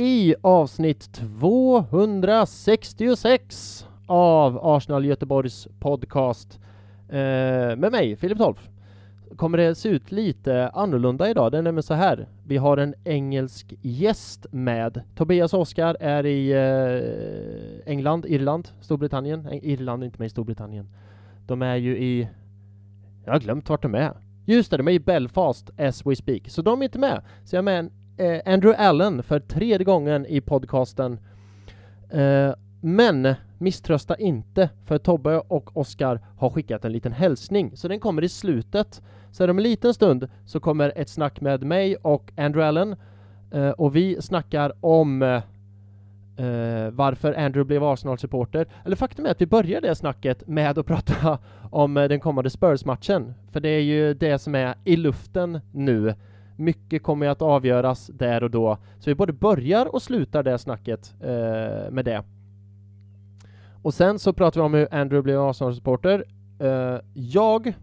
i avsnitt 266 av Arsenal Göteborgs podcast eh, med mig, Filip Tolf. Kommer det se ut lite annorlunda idag? Det är nämligen så här. Vi har en engelsk gäst med. Tobias och Oskar är i eh, England, Irland, Storbritannien. Irland är inte med i Storbritannien. De är ju i... Jag har glömt vart de är. Just det, de är i Belfast as we speak. Så de är inte med. Så jag är med en eh, Andrew Allen för tredje gången i podcasten. Eh, men misströsta inte, för Tobbe och Oskar har skickat en liten hälsning, så den kommer i slutet. Så om en liten stund så kommer ett snack med mig och Andrew Allen eh, och vi snackar om eh, varför Andrew blev Arsenal-supporter. Eller faktum är att vi börjar det snacket med att prata om eh, den kommande Spurs-matchen, för det är ju det som är i luften nu. Mycket kommer ju att avgöras där och då, så vi både börjar och slutar det snacket eh, med det. Och sen så pratar vi om hur Andrew blev Arsenal-supporter. Eh, jag,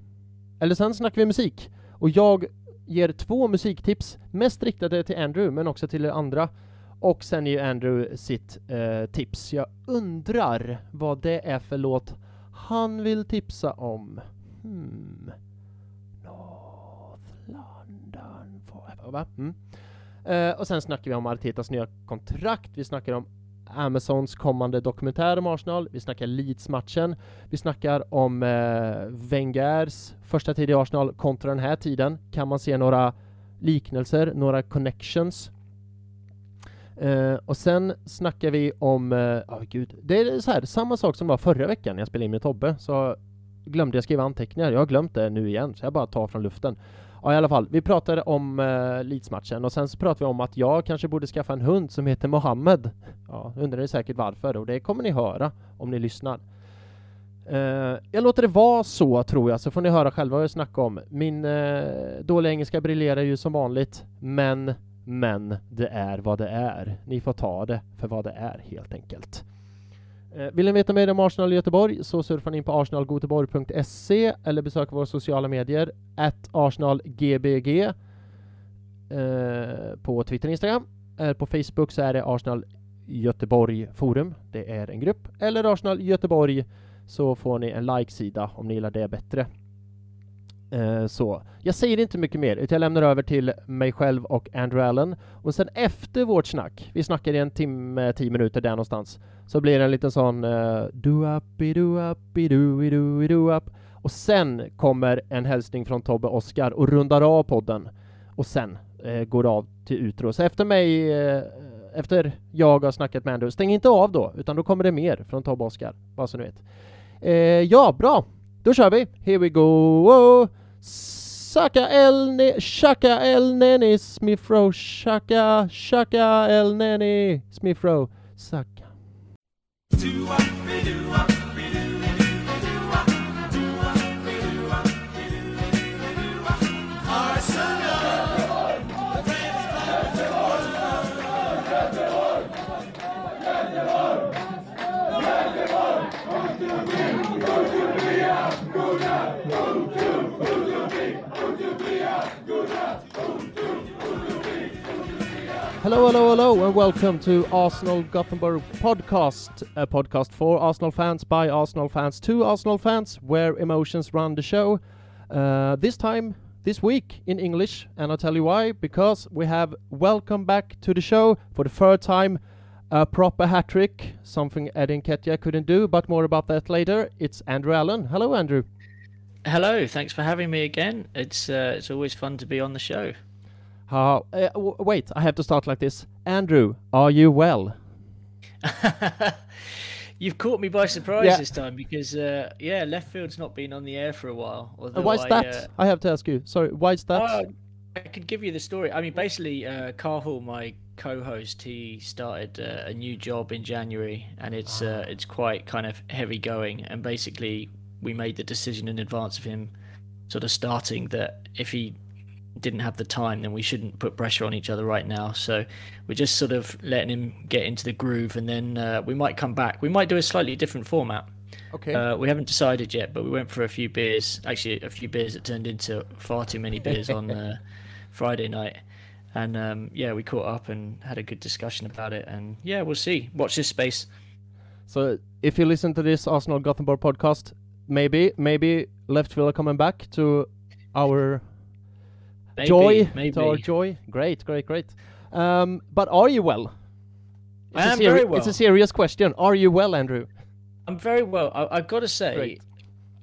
eller sen snackar vi musik. Och jag ger två musiktips, mest riktade till Andrew, men också till er andra. Och sen ger Andrew sitt eh, tips. Jag undrar vad det är för låt han vill tipsa om. Hmm. North London forever, va? Mm. Uh, och sen snackar vi om Artetas nya kontrakt, vi snackar om Amazons kommande dokumentär om Arsenal, vi snackar Leeds-matchen, vi snackar om eh, Wengers första tid i Arsenal kontra den här tiden. Kan man se några liknelser, några connections? Eh, och sen snackar vi om, eh, ja eh, oh, gud, det är så här, samma sak som var förra veckan när jag spelade in med Tobbe, så glömde jag skriva anteckningar. Jag har glömt det nu igen, så jag bara tar från luften. Ja, i alla fall. Vi pratade om uh, Leeds-matchen och sen så pratade vi om att jag kanske borde skaffa en hund som heter Mohammed. Ja, undrar ni säkert varför och det kommer ni höra om ni lyssnar. Uh, jag låter det vara så tror jag, så får ni höra själva vad jag snackar om. Min uh, dåliga engelska briljerar ju som vanligt, men, men, det är vad det är. Ni får ta det för vad det är helt enkelt. Eh, vill ni veta mer om Arsenal i Göteborg så surfar ni in på arsenalgoteborg.se eller besöker våra sociala medier, at arsenalgbg eh, på Twitter och Instagram. Eh, på Facebook så är det Arsenal Göteborg Forum, det är en grupp, eller Arsenal Göteborg så får ni en like-sida om ni gillar det bättre. Eh, så. Jag säger inte mycket mer, utan jag lämnar över till mig själv och Andrew Allen. Och sen efter vårt snack, vi snackar i en timme, tio minuter där någonstans, så blir det en liten sån uh, do-up, do-up, do do-up. Och sen kommer en hälsning från Tobbe Oskar och rundar av podden. Och sen uh, går det av till utro. Så efter mig, uh, efter jag har snackat med Andrew, stäng inte av då, utan då kommer det mer från Tobbe Oskar, bara så ni vet. Eh, ja, bra! Då kör vi! Here we go! Shaka el, ne Shaka el Neni smifro. Shaka Shaka el Neni smifro. Saka Hello, hello, hello, and welcome to Arsenal Gothenburg podcast, a podcast for Arsenal fans by Arsenal fans to Arsenal fans, where emotions run the show. Uh, this time, this week in English, and I'll tell you why. Because we have welcome back to the show for the third time, a proper hat trick, something Eddie Nketiah couldn't do, but more about that later. It's Andrew Allen. Hello, Andrew. Hello, thanks for having me again. It's uh, it's always fun to be on the show. How? Uh, wait, I have to start like this. Andrew, are you well? You've caught me by surprise yeah. this time because, uh, yeah, left field's not been on the air for a while. Uh, why is I, that? Uh, I have to ask you. Sorry, why is that? Uh, I could give you the story. I mean, basically, uh, Cathal, my co-host, he started uh, a new job in January, and it's uh, ah. it's quite kind of heavy going. And basically, we made the decision in advance of him sort of starting that if he didn't have the time, then we shouldn't put pressure on each other right now. So we're just sort of letting him get into the groove, and then uh, we might come back. We might do a slightly different format. Okay. Uh, we haven't decided yet, but we went for a few beers. Actually, a few beers that turned into far too many beers on uh, Friday night. and um, yeah, we caught up and had a good discussion about it. And yeah, we'll see. Watch this space. So if you listen to this Arsenal Gothenburg podcast, maybe maybe Left Villa coming back to our Maybe, joy, maybe. to our joy. Great, great, great. Um, but are you well? It's I am very It's a serious question. Are you well, Andrew? I'm very well. I, I've got to say, Great.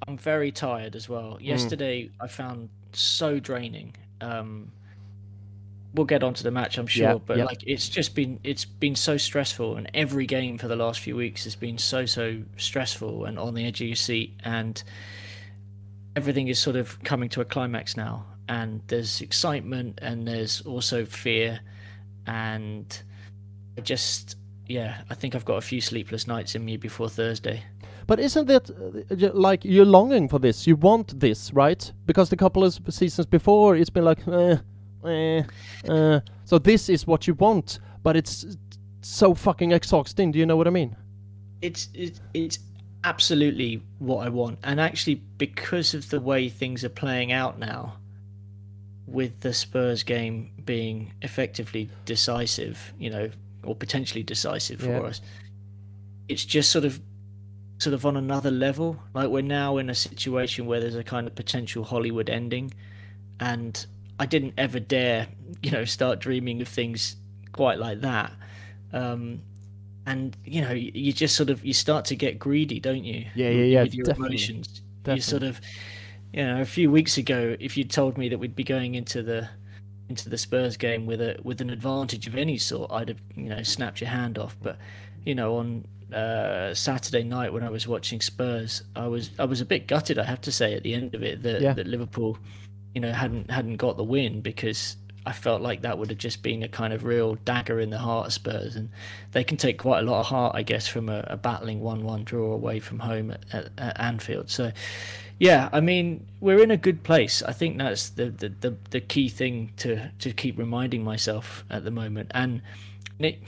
I'm very tired as well. Yesterday, I found so draining. Um, we'll get onto the match, I'm sure, Yeah, but yeah. like it's just been it's been so stressful, and every game for the last few weeks has been so so stressful and on the edge of your seat, and everything is sort of coming to a climax now. And there's excitement, and there's also fear, and I just yeah, I think I've got a few sleepless nights in me before Thursday. But isn't it uh, like you're longing for this? You want this, right? Because the couple of seasons before, it's been like, eh, eh, eh. So this is what you want, but it's so fucking exhausting. Do you know what I mean? it's it's it's absolutely what I want, and actually because of the way things are playing out now, with the Spurs game being effectively decisive, you know, or potentially decisive for Yeah. us, it's just sort of sort of on another level. Like we're now in a situation where there's a kind of potential Hollywood ending, and I didn't ever dare, you know, start dreaming of things quite like that. Um, and you know, you, you just sort of you start to get greedy, don't you? Yeah, yeah, yeah, With your definitely. emotions, Definitely. you sort of, you know, a few weeks ago, if you'd told me that we'd be going into the into the Spurs game with a with an advantage of any sort, I'd have you know snapped your hand off. But you know, on uh, Saturday night when I was watching Spurs, I was I was a bit gutted, I have to say, at the end of it that, Yeah. that Liverpool, you know, hadn't hadn't got the win because I felt like that would have just been a kind of real dagger in the heart of Spurs, and they can take quite a lot of heart, I guess, from a, a battling one-one draw away from home at, at, at Anfield. So, yeah, I mean, we're in a good place. I think that's the the, the, the key thing to to keep reminding myself at the moment, and it,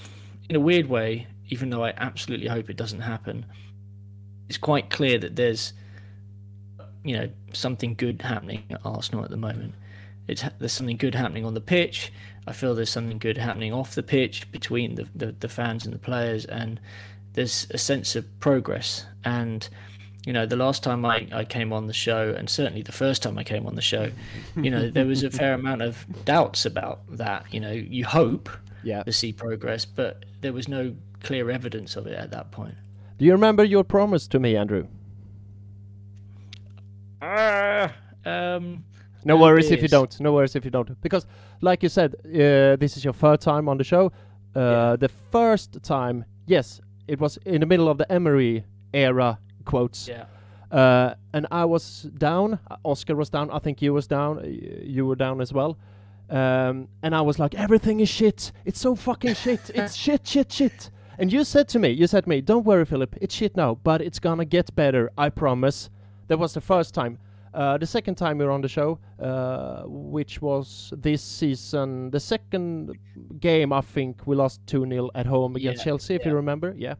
in a weird way, even though I absolutely hope it doesn't happen, it's quite clear that there's you know something good happening at Arsenal at the moment. It's there's something good happening on the pitch. I feel there's something good happening off the pitch between the, the, the fans and the players, and there's a sense of progress. And you know, the last time I, I came on the show, and certainly the first time I came on the show, you know, there was a fair amount of doubts about that. You know, you hope Yeah. to see progress, but there was no clear evidence of it at that point. Do you remember your promise to me, Andrew? Ah, um, No Uh, worries if you don't. No worries if you don't. Because, like you said, uh, this is your third time on the show. Uh, Yeah. The first time, yes, it was in the middle of the Emery era quotes. yeah, Uh, and I was down. Oskar was down. I think you was down. You were down as well. Um, and I was like, everything is shit. It's so fucking shit. It's shit, shit, shit. And you said to me, you said to me, don't worry, Filip. It's shit now, but it's gonna get better. I promise. That was the first time. Uh, the second time you were on the show, uh, which was this season, the second game, I think we lost 2 0 at home against Yeah, Chelsea, if you remember. Yeah.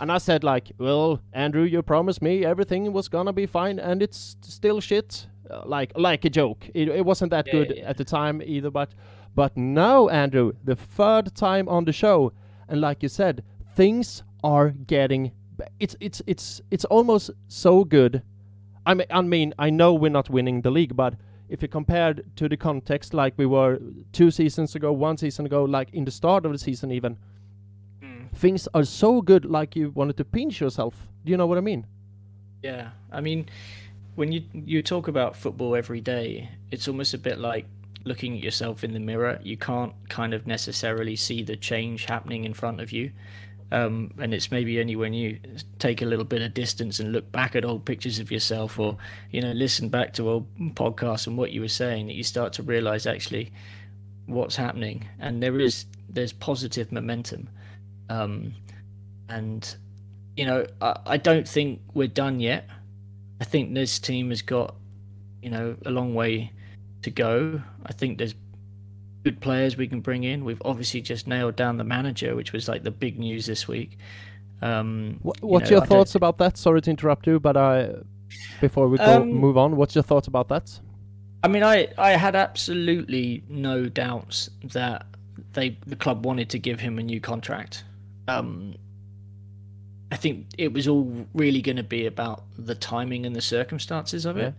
And I said, like, well, Andrew, you promised me everything was gonna be fine, and it's still shit. Uh, like, like a joke. It, it wasn't that Yeah, good yeah, yeah. at the time either, but, but now, Andrew, the third time on the show, and like you said, things are getting. It's it's it's it's almost so good. I mean, I mean, I know we're not winning the league, but if you compared to the context, like we were two seasons ago, one season ago, like in the start of the season, even things are so good, like you wanted to pinch yourself. Do you know what I mean? Yeah, I mean, when you you talk about football every day, it's almost a bit like looking at yourself in the mirror. You can't kind of necessarily see the change happening in front of you, um, and it's maybe only when you take a little bit of distance and look back at old pictures of yourself, or you know, listen back to old podcasts and what you were saying, that you start to realize actually what's happening, and there is there's positive momentum, um, and you know, I, I don't think we're done yet. I think this team has got, you know, a long way to go. I think there's good players we can bring in. We've obviously just nailed down the manager, which was like the big news this week. Um, Wh- you what's know, your I don't- thoughts about that? Sorry to interrupt you, but I, before we go Um, move on, what's your thoughts about that? I mean, I I had absolutely no doubts that they the club wanted to give him a new contract. Um, I think it was all really going to be about the timing and the circumstances of it.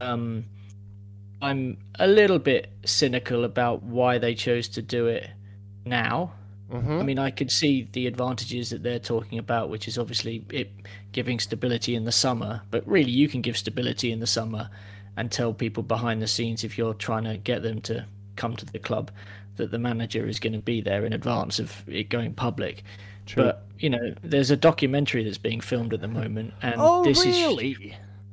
Um, I'm a little bit cynical about why they chose to do it now. Mm-hmm. I mean, I could see the advantages that they're talking about, which is obviously it giving stability in the summer. But really, you can give stability in the summer and tell people behind the scenes if you're trying to get them to come to the club that the manager is going to be there in advance of it going public. True. But you know, there's a documentary that's being filmed at the moment, and oh, this is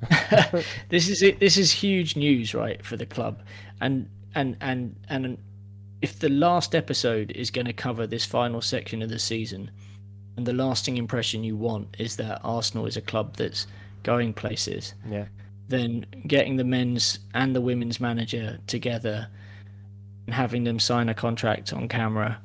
this is it. This is huge news, right, for the club, and and and and if the last episode is going to cover this final section of the season, and the lasting impression you want is that Arsenal is a club that's going places, Yeah. then getting the men's and the women's manager together having them sign a contract on camera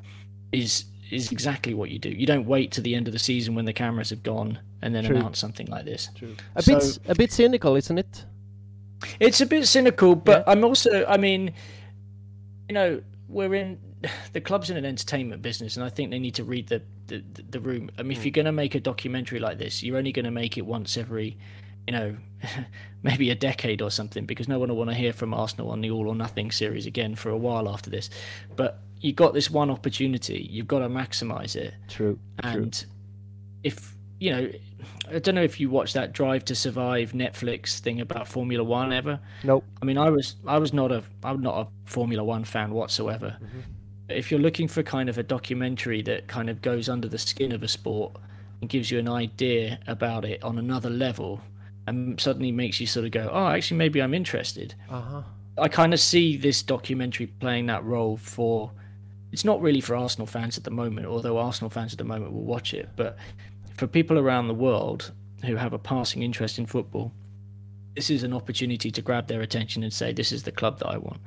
is is exactly what you do. You don't wait to the end of the season when the cameras have gone and then True. announce something like this. True. A So- bit, a bit cynical, isn't it? It's a bit cynical, but Yeah. I'm also, I mean, you know, we're in the club's in an entertainment business, and I think they need to read the the, the room. I mean, if hmm. you're going to make a documentary like this, you're only going to make it once every, you know, maybe a decade or something, because no one will want to hear from Arsenal on the All or Nothing series again for a while after this. But you got this one opportunity, you've got to maximise it True. and if you know i don't know if you watched that drive to survive netflix thing about formula one ever Nope. i mean i was i was not a i'm not a formula one fan whatsoever mm-hmm. But if you're looking for kind of a documentary that kind of goes under the skin of a sport and gives you an idea about it on another level and suddenly makes you sort of go oh actually maybe i'm interested Uh huh. I kind of see this documentary playing that role for. It's not really for Arsenal fans at the moment, although Arsenal fans at the moment will watch it. But for people around the world who have a passing interest in football, this is an opportunity to grab their attention and say, "This is the club that I want."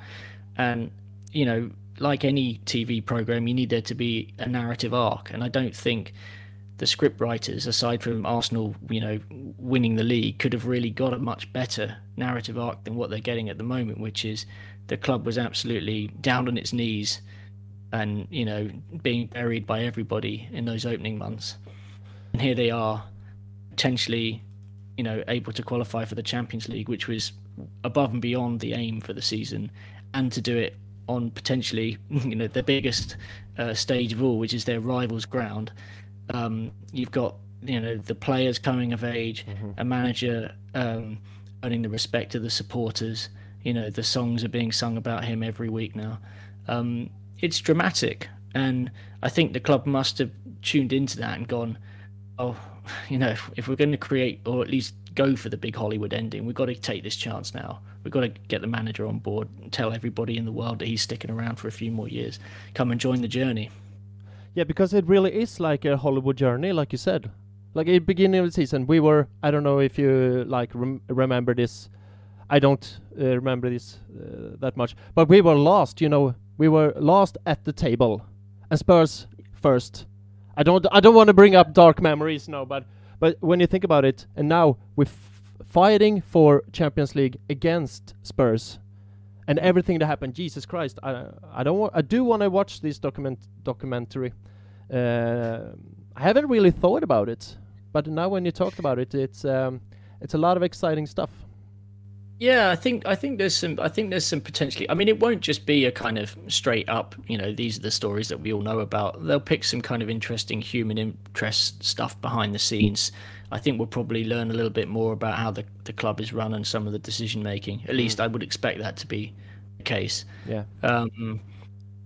And you know, like any TV program, you need there to be a narrative arc, and I don't think the script writers, aside from Arsenal, you know, winning the league, could have really got a much better narrative arc than what they're getting at the moment, which is the club was absolutely down on its knees and, you know, being buried by everybody in those opening months. And here they are, potentially, you know, able to qualify for the Champions League, which was above and beyond the aim for the season, and to do it on potentially, you know, the biggest uh, stage of all, which is their rivals' ground. Um, you've got you know the players coming of age, a manager um, earning the respect of the supporters. You know the songs are being sung about him every week now. Um, it's dramatic, and I think the club must have tuned into that and gone, oh, you know, if, if we're going to create or at least go for the big Hollywood ending, we've got to take this chance now. We've got to get the manager on board and tell everybody in the world that he's sticking around for a few more years. Come and join the journey. Yeah, because it really is like a Hollywood journey, like you said. Like at the beginning of the season, we were. I don't know if you like rem- remember this. I don't uh, remember this uh, that much, but we were lost. You know, we were lost at the table, and Spurs first. I don't. I don't want to bring up dark memories now, but but when you think about it, and now we're fighting for Champions League against Spurs, and everything that happened. Jesus Christ! I I don't. I do want to watch this document documentary. Uh, I haven't really thought about it, but now when you talked about it, it's um, it's a lot of exciting stuff. Yeah, I think I think there's some I think there's some potentially. I mean, it won't just be a kind of straight up. You know, these are the stories that we all know about. They'll pick some kind of interesting human interest stuff behind the scenes. I think we'll probably learn a little bit more about how the the club is run and some of the decision making. At least I would expect that to be the case. Yeah, Um,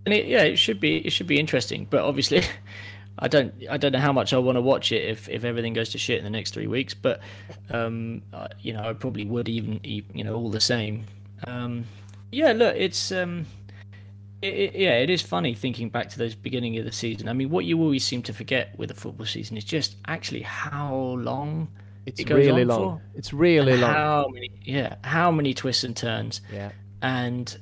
and it, yeah, it should be it should be interesting. But obviously, I don't I don't know how much I want to watch it if, if everything goes to shit in the next three weeks. But um, I, you know, I probably would even e- you know all the same. Um, yeah, look, it's um, it, it, yeah, it is funny thinking back to those beginning of the season. I mean, what you always seem to forget with a football season is just actually how long it's It goes really on long. for- It's really and long. how many yeah how many twists and turns Yeah, and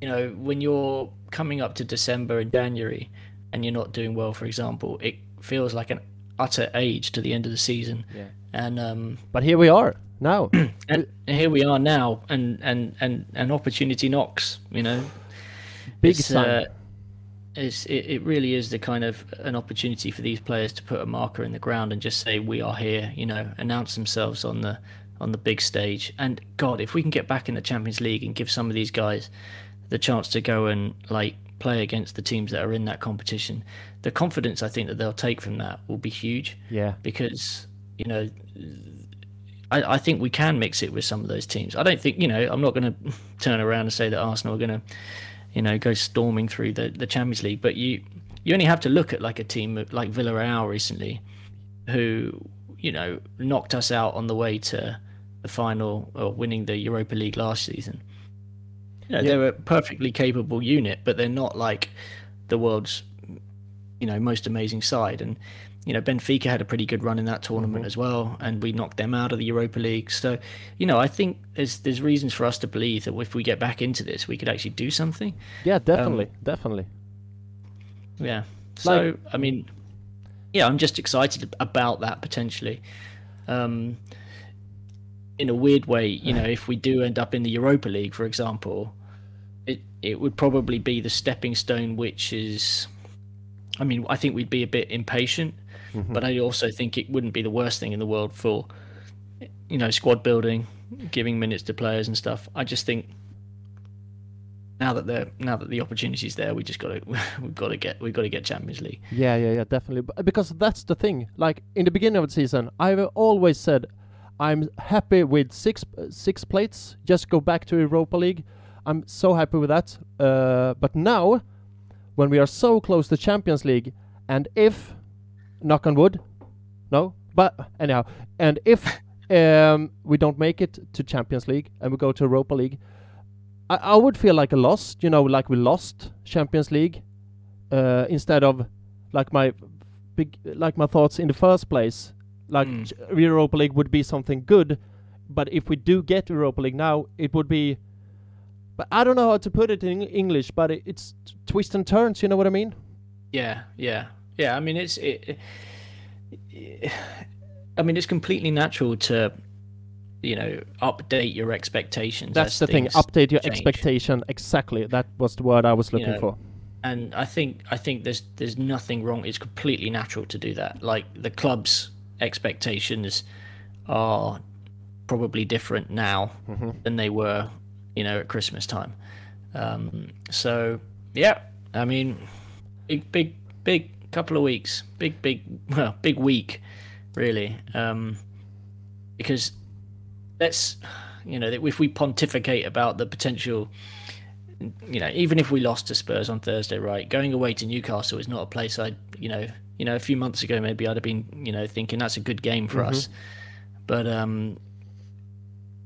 you know when you're coming up to december and january and you're not doing well for example it feels like an utter age to the end of the season. Yeah. And um, But here we are now. and here we are now, and and and an opportunity knocks. You know, Big It's, uh, it's it, it really is the kind of an opportunity for these players to put a marker in the ground and just say we are here. You know, announce themselves on the on the big stage. And God, if we can get back in the Champions League and give some of these guys the chance to go and like play against the teams that are in that competition, the confidence I think that they'll take from that will be huge yeah. because you know I, I think we can mix it with some of those teams. I don't think you know I'm not going to turn around and say that Arsenal are going to you know go storming through the, the Champions League, but you you only have to look at like a team like Villarreal recently, who you know knocked us out on the way to the final or winning the Europa League last season. You know Yeah. they're a perfectly capable unit, but they're not like the world's you know most amazing side and you know Benfica had a pretty good run in that tournament as well and we knocked them out of the Europa League. So you know I think there's there's reasons for us to believe that if we get back into this we could actually do something. Yeah, definitely, definitely. yeah. So Like- I mean yeah I'm just excited about that potentially. Um in a weird way you know if we do end up in the Europa League for example it it would probably be the stepping stone which is I mean I think we'd be a bit impatient but I also think it wouldn't be the worst thing in the world for you know squad building, giving minutes to players and stuff. I just think now that the now that the opportunity's there, we just got to we've got to get we've got to get Champions League. Yeah, yeah, yeah, definitely. Because that's the thing. Like in the beginning of the season, I've always said I'm happy with six six plates. Just go back to Europa League. I'm so happy with that. Uh, but now, when we are so close to Champions League, and if, knock on wood, no, but anyhow, and if um, we don't make it to Champions League and we go to Europa League, I, I would feel like a loss. You know, like we lost Champions League uh, instead of like my big like my thoughts in the first place. Like Mm. Europa League would be something good, but if we do get Europa League now, it would be. But I don't know how to put it in English, but it, it's twists and turns. You know what I mean? Yeah, yeah, yeah. I mean, it's it, it- I mean, it's completely natural to you know update your expectations. That's the thing. Update your change. expectation. Exactly. That was the word I was looking know, for. and I think I think there's there's nothing wrong. It's completely natural to do that. Like the club's expectations are probably different now than they were, you know, at Christmas time. Um, so yeah, I mean, big big big couple of weeks, big big well big week, really, um, because let's you know if we pontificate about the potential you know, even if we lost to Spurs on Thursday, right, going away to Newcastle is not a place I, you know, you know, a few months ago maybe I'd have been, you know, thinking that's a good game for us, but um,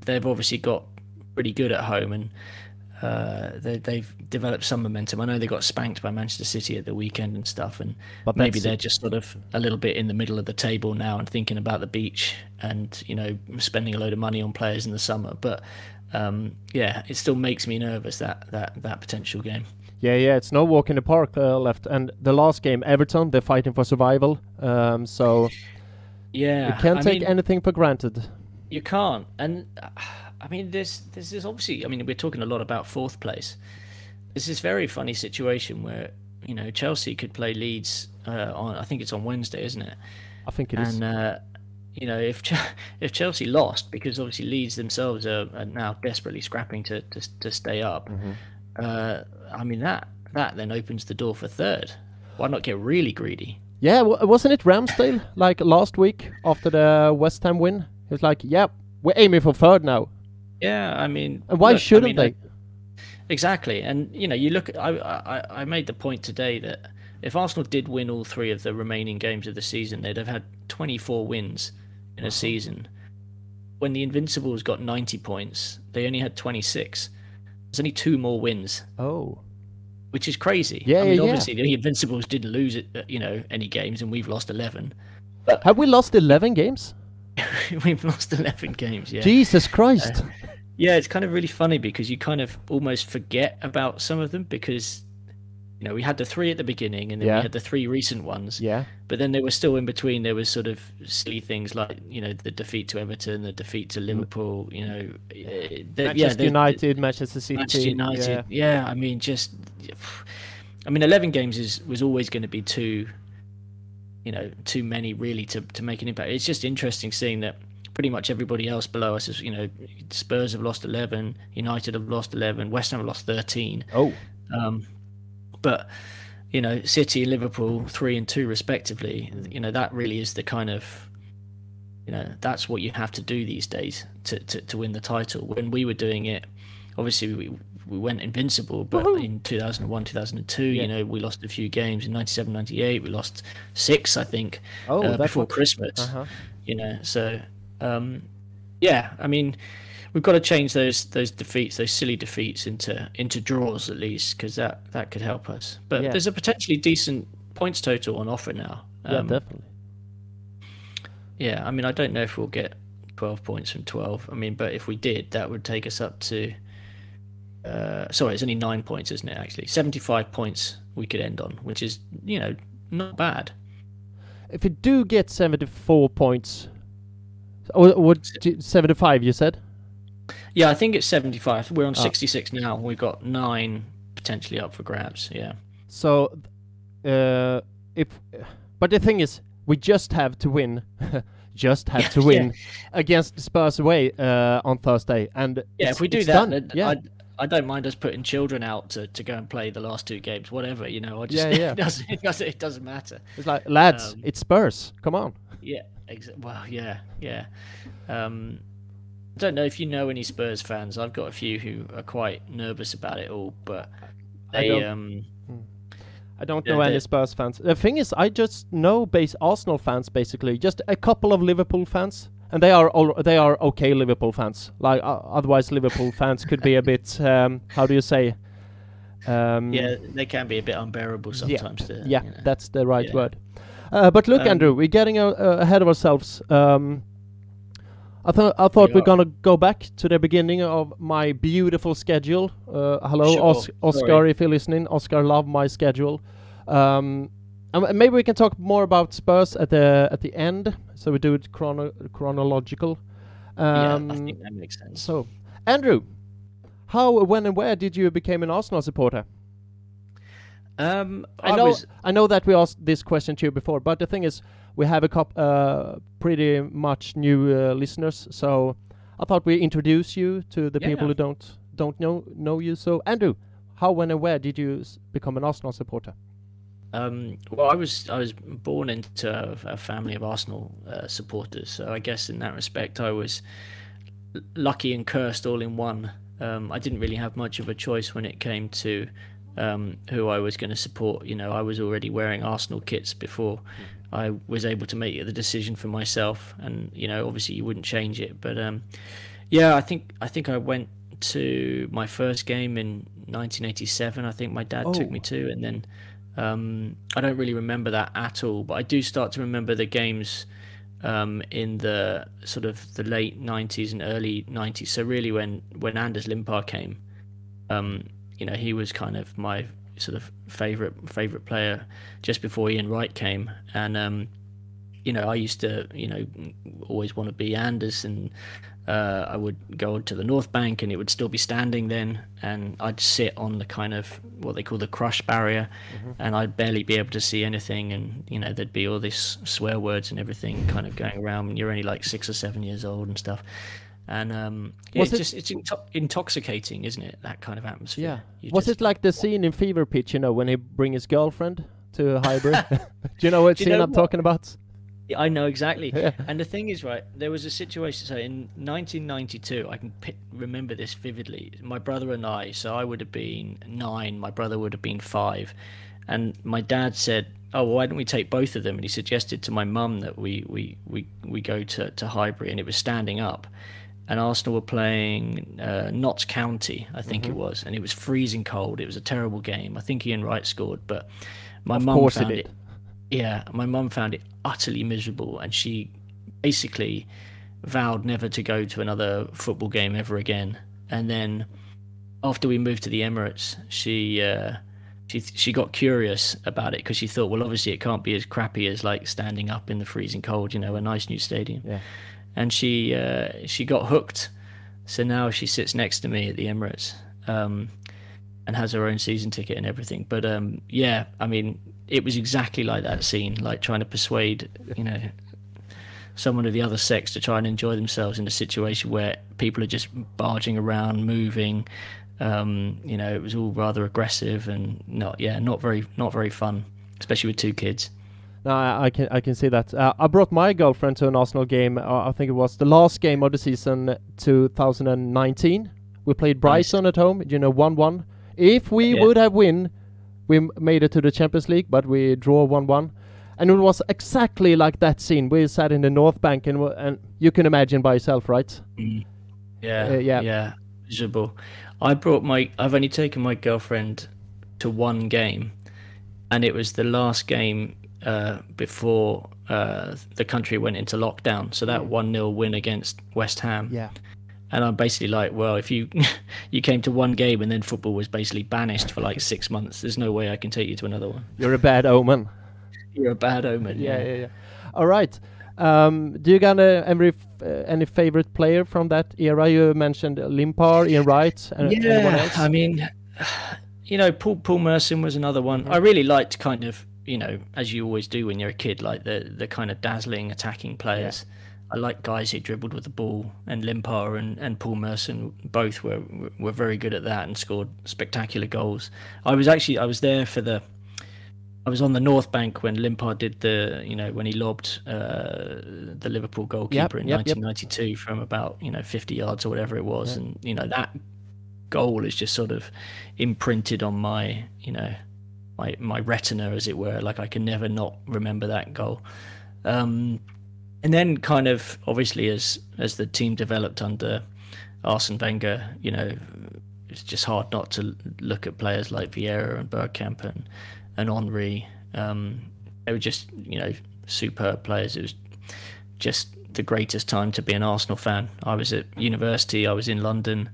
they've obviously got pretty good at home and uh, they, they've developed some momentum. I know they got spanked by Manchester City at the weekend and stuff, and But maybe they're just sort of a little bit in the middle of the table now and thinking about the beach and you know spending a load of money on players in the summer. But um, yeah, it still makes me nervous that that that potential game. Yeah, yeah. It's no walk in the park uh, left. And the last game, Everton, they're fighting for survival. Um, so Yeah, you can't I take mean, anything for granted. You can't, and uh, I mean, this this obviously. I mean, we're talking a lot about fourth place. There's this very funny situation where you know Chelsea could play Leeds uh, on. I think it's on Wednesday, isn't it? I think it is. And uh, you know, if if Chelsea lost, because obviously Leeds themselves are, are now desperately scrapping to to, to stay up. Mm-hmm. Uh, I mean that that then opens the door for third. Why not get really greedy? Yeah, w- wasn't it Ramsdale like last week after the West Ham win? He was like, "Yeah, we're aiming for third now." Yeah, I mean, why look, shouldn't mean, they? Exactly, and you know, you look. At, I, I I made the point today that if Arsenal did win all three of the remaining games of the season, they'd have had 24 wins in a season. When the Invincibles got 90 points, they only had 26. There's only two more wins, Oh, which is crazy. Yeah, I mean, yeah, yeah. obviously the Invincibles didn't lose it, uh, you know, any games, and we've lost 11. have we lost eleven games? we've lost 11 games. Yeah. Jesus Christ! Yeah, it's kind of really funny because you kind of almost forget about some of them because you know, we had the three at the beginning, and then Yeah. we had the three recent ones. Yeah. But then there were still in between. There was sort of silly things like you know the defeat to Everton, the defeat to Liverpool. You know, eh, the, yeah, Manchester the- United, Manchester City. Manchester United. Yeah. I mean, just, I mean, eleven games is was always going to be too, you know, too many really to to make an impact. It's just interesting seeing that pretty much everybody else below us is, you know, Spurs have lost eleven, United have lost eleven, West Ham have lost thirteen. Oh, Um, but you know, City and Liverpool three and two respectively. You know, that really is the kind of you know that's what you have to do these days to, to, to win the title. When we were doing it, obviously we we went invincible, but Woohoo! in 2001, 2002, Yeah. you know, we lost a few games. In 97, 98, we lost six, I think, oh, uh, before. Christmas Uh-huh. you know so um yeah i mean we've got to change those those defeats those silly defeats into into draws at least because that that could help us. But Yeah. there's a potentially decent points total on offer now. Yeah, Um, definitely. yeah i mean i don't know if we'll get 12 points from 12 i mean but if we did that would take us up to uh sorry it's only nine points isn't it actually? 75 points we could end on which is you know not bad. If we do get 74 points, or what? 75? You said. Yeah, I think it's 75. We're on Oh. 66 now. We've got nine potentially up for grabs. Yeah. So, uh, if, but the thing is, we just have to win, just have to Yeah. win against Spurs away uh, on Thursday, and Yeah, if we do that, done. yeah, I, I don't mind us putting children out to, to go and play the last two games, whatever, you know. I just, Yeah, yeah. It, doesn't, it, doesn't, it doesn't matter. it's like lads, um, it's Spurs. Come on. Yeah. Exa- well, yeah, yeah. Um, I don't know if you know any Spurs fans. I've got a few who are quite nervous about it all, but I don't- um, I don't Yeah, know any Spurs fans. The thing is, I just know base Arsenal fans basically, just a couple of Liverpool fans, and they are all they are okay Liverpool fans. Like uh, otherwise, Liverpool fans could be a bit um, how do you say? Um, yeah, they can be a bit unbearable sometimes. to, yeah, you know. that's the right Yeah. word. Uh, but look, Um, Andrew, we're getting uh, uh, ahead of ourselves. Um, I thought I thought We are gonna go back to the beginning of my beautiful schedule. Uh, hello, Sure, Os- Oscar, sorry. if you're listening. Oscar, love my schedule. Um, and maybe we can talk more about Spurs at the at the end, so we do it chrono- chronological. yeah, Um, I think that makes sense. so, Andrew, how, when, and where did you become an Arsenal supporter? Um, I I, know, was I know that we asked this question to you before, but the thing is, we have a couple, uh, pretty much new uh, listeners, so I thought we introduce you to the Yeah. people who don't don't know know you. So, Andrew, how, when, and where did you s- become an Arsenal supporter? Um, well, I was I was born into a, a family of Arsenal uh, supporters, so I guess in that respect I was lucky and cursed all in one. Um, I didn't really have much of a choice when it came to um, who I was going to support. You know, I was already wearing Arsenal kits before I was able to make the decision for myself, and you know, obviously you wouldn't change it. But um, yeah, I think I think I went to my first game in 1987. I think my dad took Oh. me to, and then um, I don't really remember that at all, but I do start to remember the games um, in the sort of the late '90s and early '90s. So really, when when Anders Limpar came, um, you know, he was kind of my sort of favorite favorite player just before Ian Wright came, and um, you know, I used to you know always want to be Anders and. Uh, I would go to the North Bank and it would still be standing then, and I'd sit on the kind of what they call the crush barrier, and I'd barely be able to see anything, and you know there'd be all this swear words and everything kind of going around. When you're only like six or seven years old and stuff, and um, yeah, it's it- just it's into- intoxicating, isn't it? That kind of atmosphere. Yeah. You Was just- it like the scene in Fever Pitch, you know, when he bring his girlfriend to Highbury? Do you know what you scene know I'm what? talking about? Yeah, I know exactly. Yeah. And the thing is, right, there was a situation. So in 1992, I can pi remember this vividly. My brother and I, so I would have been nine, my brother would have been five. And my dad said, Oh, well, why don't we take both of them? And he suggested to my mum that we, we, we, we go to, to Highbury, and it was standing up. And Arsenal were playing uh, Notts County, I think it Mm-hmm. was, and it was freezing cold. It was a terrible game. I think Ian Wright scored, but my mum found did. it yeah, my mum found it utterly miserable, and she basically vowed never to go to another football game ever again. And then, after we moved to the Emirates, she uh, she she got curious about it because she thought, well, obviously it can't be as crappy as like standing up in the freezing cold, you know, a nice new stadium. Yeah. And she uh, she got hooked, so now she sits next to me at the Emirates, um, and has her own season ticket and everything. But um, yeah, I mean, it was exactly like that scene, like trying to persuade, you know, someone of the other sex to try and enjoy themselves in a situation where people are just barging around, moving. Um, you know, it was all rather aggressive and not, yeah, not very, not very fun, especially with two kids. No, I, I can I can see that. Uh, I brought my girlfriend to an Arsenal game. Uh, I think it was the last game of the season, 2019. We played Brighton nice. at home. You know, one-one. If we yeah. would have win, we made it to the Champions League, but we draw one-one and it was exactly like that scene. We sat in the North Bank, and and you can imagine by yourself, right? Mm. Yeah, uh, yeah, yeah. Miserable. I brought my. I've only taken my girlfriend to one game, and it was the last game uh, before uh, the country went into lockdown. So that mm. one 0 win against West Ham. Yeah. And I'm basically like, well, if you you came to one game and then football was basically banished for like six months, there's no way I can take you to another one. You're a bad omen you're a bad omen. Yeah, yeah, yeah. All right. Um, do you got uh, any uh, any favorite player from that era? You mentioned Limpar, Ian Wright, and yeah. I mean, you know, Paul Paul Merson was another one. Mm-hmm. I really liked kind of you know, as you always do when you're a kid, like the the kind of dazzling attacking players. Yeah. I like guys who dribbled with the ball, and Limpar and, and Paul Merson both were were very good at that and scored spectacular goals. I was actually I was there for the I was on the North Bank when Limpar did the, you know, when he lobbed uh, the Liverpool goalkeeper yep, in yep, 1992 yep. from about, you know, 50 yards or whatever it was, and you know that goal is just sort of imprinted on my, you know, my my retina, as it were. Like I can never not remember that goal. Um, and then, kind of, obviously, as as the team developed under Arsene Wenger, you know, it's just hard not to look at players like Vieira and Bergkamp and and Henry. Um, they were just, you know, superb players. It was just the greatest time to be an Arsenal fan. I was at university, I was in London,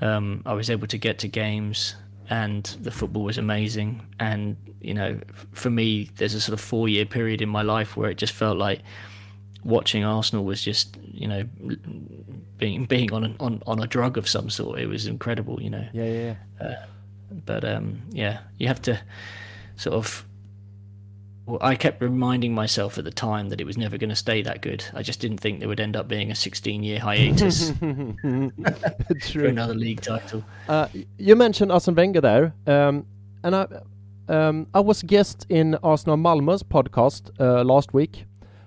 um, I was able to get to games, and the football was amazing. And, you know, for me, there's a sort of four year period in my life where it just felt like watching Arsenal was just, you know, being being on an, on on a drug of some sort. It was incredible, you know. Yeah, yeah. yeah. Uh, but um, yeah, you have to sort of well, I kept reminding myself at the time that it was never going to stay that good. I just didn't think there would end up being a 16 year hiatus for another league title. Uh, you mentioned Arsene Wenger there, um, and I, um, I was guest in Arsenal Malmö's podcast uh, last week,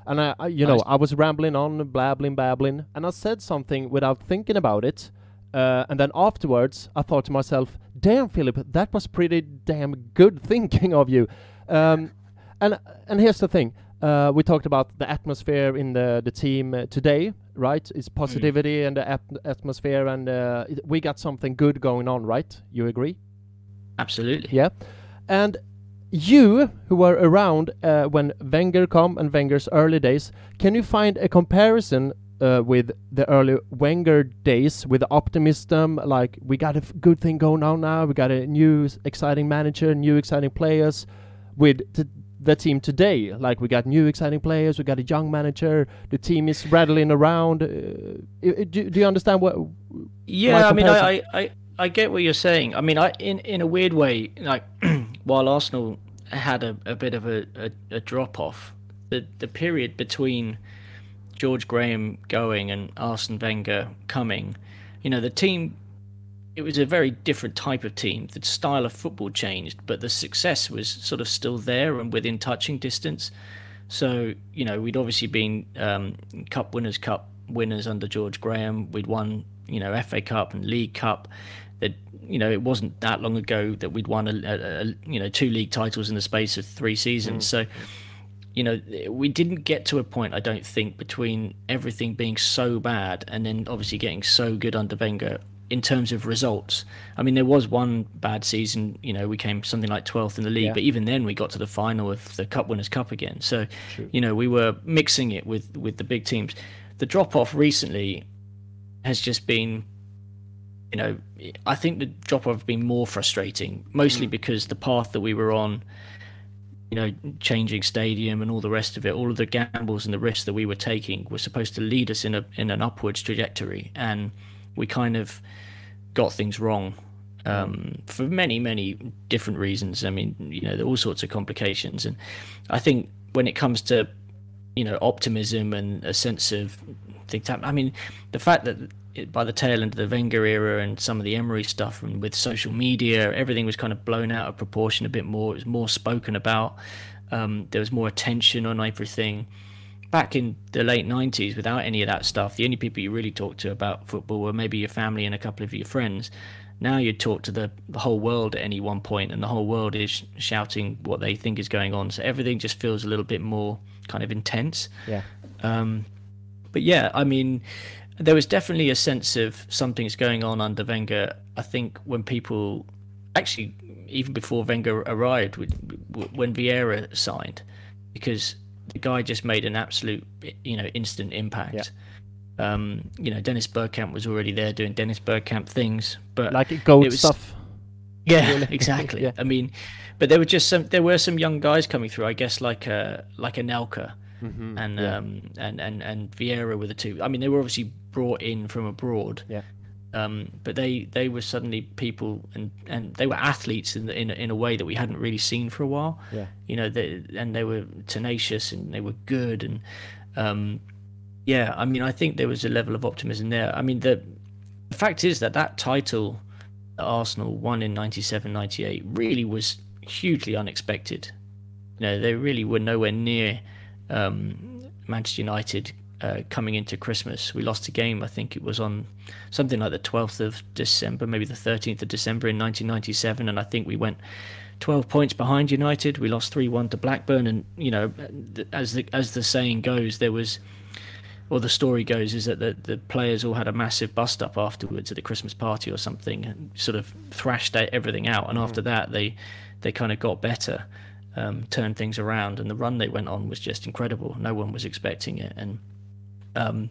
and I, I you nice. know, I was rambling on, blabbling, babbling, and I said something without thinking about it, uh, and then afterwards I thought to myself, damn, Filip, that was pretty damn good thinking of you. Um, and and here's the thing. Uh, we talked about the atmosphere in the the team uh, today, right? It's mm. positivity mm. and the atmosphere, and uh, we got something good going on, right? You agree? Absolutely. Yeah. And you, who were around uh, when Wenger come and Wenger's early days, can you find a comparison uh, with the early Wenger days with optimism, like we got a good thing going on now, we got a new exciting manager, new exciting players, with the team today, like we got new exciting players, we got a young manager, the team is rattling around. Uh, do, do, you understand what? Yeah, I mean, I, I, I get what you're saying. I mean, I in in a weird way, like while Arsenal had a, a bit of a, a, a drop off, the the period between George Graham going and Arsene Wenger coming, you know, the team it was a very different type of team. The style of football changed, but the success was sort of still there and within touching distance. So, you know, we'd obviously been um, Cup Winners' Cup winners under George Graham. We'd won, you know, FA Cup and League Cup. That you know, it wasn't that long ago that we'd won a, a, a you know two league titles in the space of three seasons. Mm. So you know, we didn't get to a point, I don't think, between everything being so bad and then obviously getting so good under Wenger in terms of results. I mean, there was one bad season, you know, we came something like 12th in the league, yeah. but even then we got to the final of the Cup Winners' Cup again. So, True. you know, we were mixing it with, with the big teams. The drop off recently has just been you know, I think the drop off has been more frustrating, mostly mm. because the path that we were on, you know, changing stadium and all the rest of it, all of the gambles and the risks that we were taking were supposed to lead us in a in an upwards trajectory, and we kind of got things wrong um, for many many different reasons. I mean, you know, there are all sorts of complications, and I think when it comes to you know optimism and a sense of things happening, I mean, the fact that it, by the tail end of the Wenger era and some of the Emery stuff, and with social media, everything was kind of blown out of proportion a bit more. It was more spoken about. Um, there was more attention on everything. Back in the late '90s, without any of that stuff, the only people you really talked to about football were maybe your family and a couple of your friends. Now you talk to the, the whole world at any one point, and the whole world is shouting what they think is going on. So everything just feels a little bit more kind of intense. Yeah. Um, but yeah, I mean, there was definitely a sense of something's going on under Wenger. I think when people actually even before Wenger arrived, when Vieira signed, because the guy just made an absolute you know instant impact. Yeah. Um, you know, Dennis Bergkamp was already there doing Dennis Bergkamp things, but like gold was, stuff. Yeah, exactly. yeah. I mean, but there were just some. There were some young guys coming through. I guess like a like Anelka mm-hmm. and yeah. um, and and and Vieira were the two. I mean, they were obviously brought in from abroad. Yeah. Um, but they they were suddenly people and and they were athletes in the, in in a way that we hadn't really seen for a while. Yeah. You know, they, and they were tenacious and they were good and um, yeah. I mean, I think there was a level of optimism there. I mean, the the fact is that that title that Arsenal won in 97 98 really was hugely unexpected. You know, they really were nowhere near um, Manchester United uh, coming into Christmas. We lost a game, I think it was on something like the 12th of December, maybe the 13th of December in 1997, and I think we went 12 points behind United. We lost 3-1 to Blackburn, and you know, as the as the saying goes, there was. Or the story goes is that the, the players all had a massive bust up afterwards at the Christmas party or something, and sort of thrashed everything out. And mm. after that, they they kind of got better um, turned things around, and the run they went on was just incredible. No one was expecting it, and um,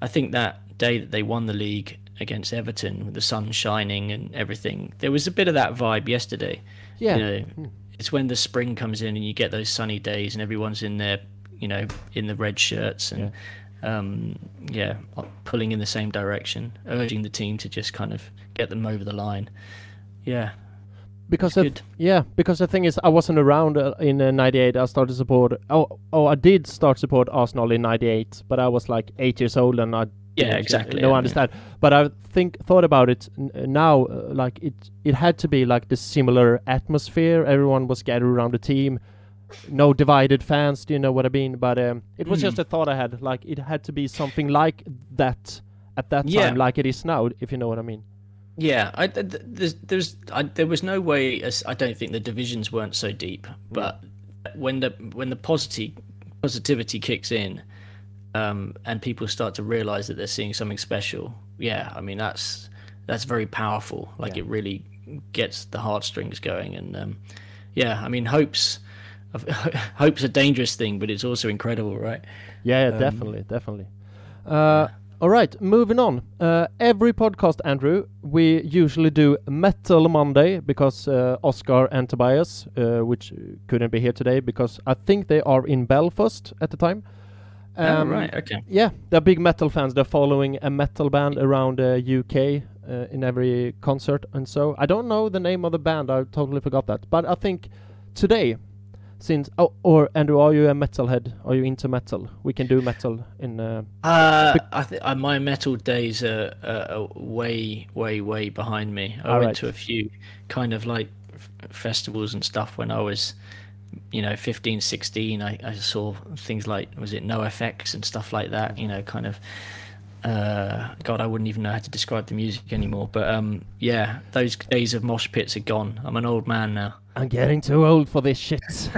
I think that day that they won the league against Everton, with the sun shining and everything, there was a bit of that vibe yesterday. Yeah, you know, hmm. it's when the spring comes in and you get those sunny days, and everyone's in their, you know, in the red shirts and. Yeah. Um, yeah, pulling in the same direction, urging the team to just kind of get them over the line. Yeah, because the, yeah, because the thing is, I wasn't around uh, in uh, '98. I started support. Oh, oh, I did start support Arsenal in '98, but I was like eight years old, and I yeah, exactly. No, yeah, understand. Yeah. But I think thought about it now. Uh, like it, it had to be like the similar atmosphere. Everyone was gathered around the team. No divided fans. Do you know what I mean? But um, it was mm. just a thought I had. Like it had to be something like that at that time, like it is now. If you know what I mean. Yeah, I, there's, there's, I, there was no way. I don't think the divisions weren't so deep, mm. but when the when the positivity positivity kicks in, um, and people start to realize that they're seeing something special, yeah, I mean that's that's very powerful. Like yeah. it really gets the heartstrings going, and um, yeah, I mean hopes hope's a dangerous thing, but it's also incredible, right? Yeah, yeah um, definitely, definitely. Uh, yeah. All right, moving on. Uh, every podcast, Andrew, we usually do Metal Monday because uh, Oskar and Tobias, uh, which couldn't be here today because I think they are in Belfast at the time. Um, oh, right, okay. Yeah, they're big metal fans. They're following a metal band around the UK uh, in every concert and so. I don't know the name of the band, I totally forgot that. But I think today since oh or Andrew, are you a metalhead? Are you into metal? We can do metal in. Uh, uh I think uh, my metal days are, are, way, way, way behind me. I went right. to a few kind of like f- festivals and stuff when I was, you know, 15, 16. I, I saw things like was it NOFX and stuff like that. You know, kind of. Uh, God, I wouldn't even know how to describe the music anymore. But um, yeah, those days of mosh pits are gone. I'm an old man now. I'm getting too old for this shit.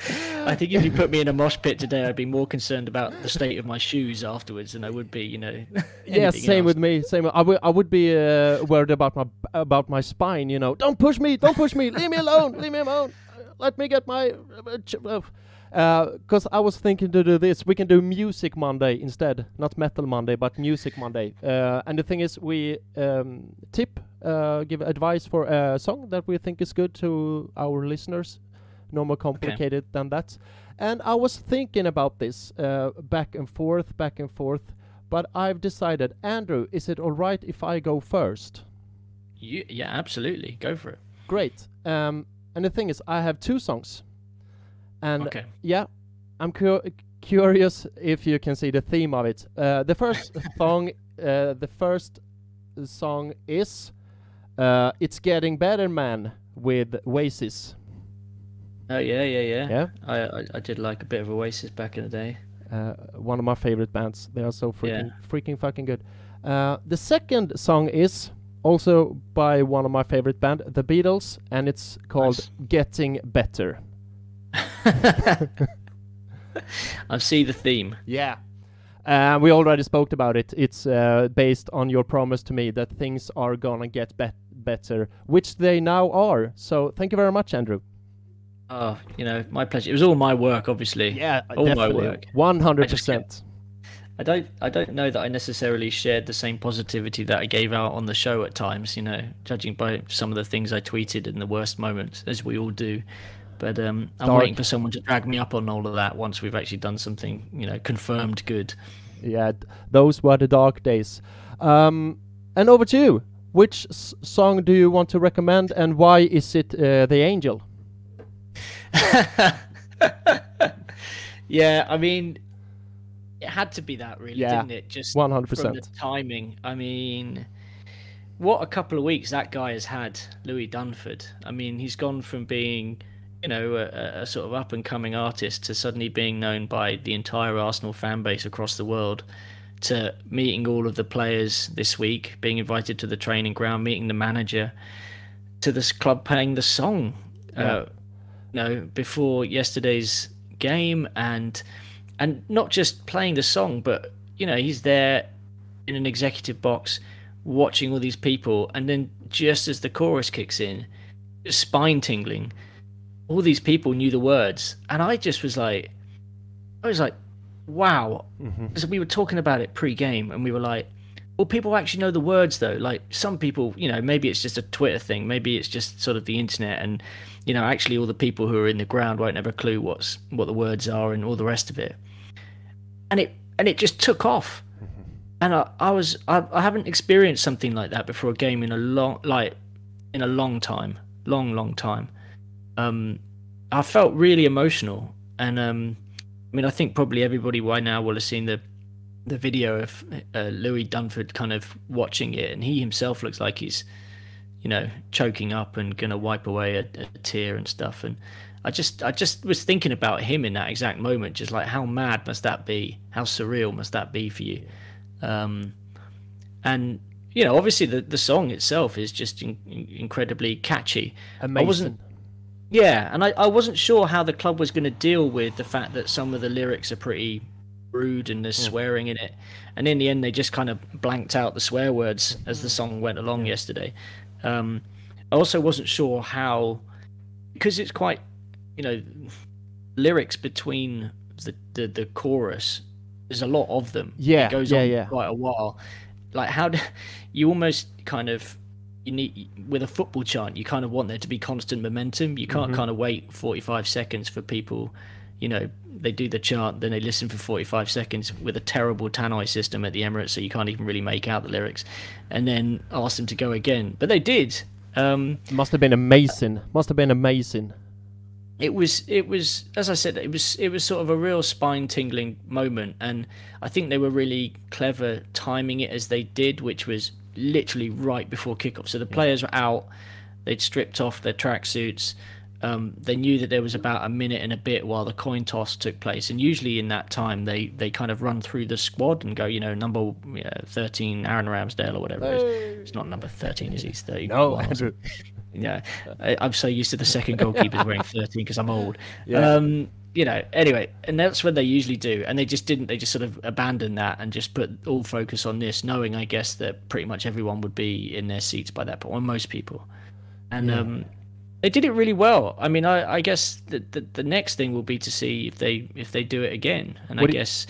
I think if you put me in a mosh pit today, I'd be more concerned about the state of my shoes afterwards than I would be, you know. yeah, same else. with me. Same. I would. I would be uh, worried about my about my spine. You know, don't push me. Don't push me. Leave me alone. Leave me alone. Let me get my. Uh, Because I was thinking to do this, we can do Music Monday instead, not Metal Monday, but Music Monday. Uh, and the thing is, we um, tip, uh, give advice for a song that we think is good to our listeners. No more complicated than that. And I was thinking about this uh, back and forth, back and forth. But I've decided, Andrew, is it all right if I go first? You, yeah, absolutely. Go for it. Great. Um, and the thing is, I have two songs. And Okay. yeah, I'm cu- curious if you can see the theme of it. Uh, the first song, uh, the first song is uh, "It's Getting Better, Man" with Oasis. Oh yeah, yeah, yeah. Yeah, I, I I did like a bit of Oasis back in the day. uh, one of my favorite bands. They are so freaking, freaking fucking good. Uh, the second song is also by one of my favorite band, The Beatles, and it's called Nice. "Getting Better." I see the theme. Yeah. Uh, we already spoke about it. It's uh, based on your promise to me that things are gonna get bet- better, which they now are. So thank you very much, Andrew. Oh, you know, my pleasure. It was all my work, obviously. Yeah, All my work. One hundred percent. I don't I don't know that I necessarily shared the same positivity that I gave out on the show at times, you know, judging by some of the things I tweeted in the worst moments, as we all do. But um, I'm Dark. waiting for someone to drag me up on all of that once we've actually done something, you know, confirmed good. Yeah, those were the dark days. Um, and over to you. Which s- song do you want to recommend, and why is it uh, "The Angel"? yeah, I mean, it had to be that, really, Yeah, didn't it? Just 100%. from the timing. I mean, what a couple of weeks that guy has had, Louis Dunford. I mean, he's gone from being, you know, a, a sort of up and coming artist to suddenly being known by the entire Arsenal fan base across the world. To meeting all of the players this week, being invited to the training ground, meeting the manager, to this club playing the song. Yeah. Uh, you know, before yesterday's game, and and not just playing the song, but you know, he's there in an executive box watching all these people, and then just as the chorus kicks in, spine tingling. All these people knew the words, and I just was like, I was like, wow. Mm-hmm. So we were talking about it pre-game, and we were like, well, people actually know the words though. Like some people, you know, maybe it's just a Twitter thing, maybe it's just sort of the internet, and you know, actually all the people who are in the ground won't have a clue what's what the words are and all the rest of it. And it and it just took off. Mm-hmm. And I, I was I, I haven't experienced something like that before a game in a long like in a long time, long long time. Um, I felt really emotional, and um, I mean, I think probably everybody by now will have seen the the video of uh, Louis Dunford kind of watching it, and he himself looks like he's, you know, choking up and gonna wipe away a, a tear and stuff. And I just, I just was thinking about him in that exact moment, just like how mad must that be? How surreal must that be for you? Um, and you know, obviously the the song itself is just in, incredibly catchy. Amazing. I wasn't. Yeah, and I, I wasn't sure how the club was going to deal with the fact that some of the lyrics are pretty rude and there's swearing in it. And in the end, they just kind of blanked out the swear words as the song went along yesterday. Um, I also wasn't sure how, because it's quite, you know, lyrics between the, the, the chorus, there's a lot of them. Yeah, It goes yeah, on yeah. quite a while. Like, how do you almost kind of you need with a football chant you kind of want there to be constant momentum you Mm-hmm. can't kind of wait 45 seconds for people you know they do the chant then they listen for 45 seconds with a terrible tannoy system at the emirates so you can't even really make out the lyrics and then ask them to go again but they did um Must have been amazing. Must have been amazing. it was it was as i said it was it was sort of a real spine tingling moment and i think they were really clever timing it as they did which was literally right before kickoff. So the players were out they'd stripped off their tracksuits um, they knew that there was about a minute and a bit while the coin toss took place. And usually in that time they they kind of run through the squad and go you know number you know, 13 aaron ramsdale or whatever it is. it's not number 13 is he? It's 30 No, yeah, I, I'm so used to the second goalkeepers wearing 13 because I'm old. Yeah. Um, you know, anyway, and that's what they usually do, and they just didn't. They just sort of abandoned that and just put all focus on this, knowing, I guess, that pretty much everyone would be in their seats by that point, or most people. And Yeah. um, They did it really well. I mean, I, I guess the, the, the next thing will be to see if they if they do it again. And What I do you- guess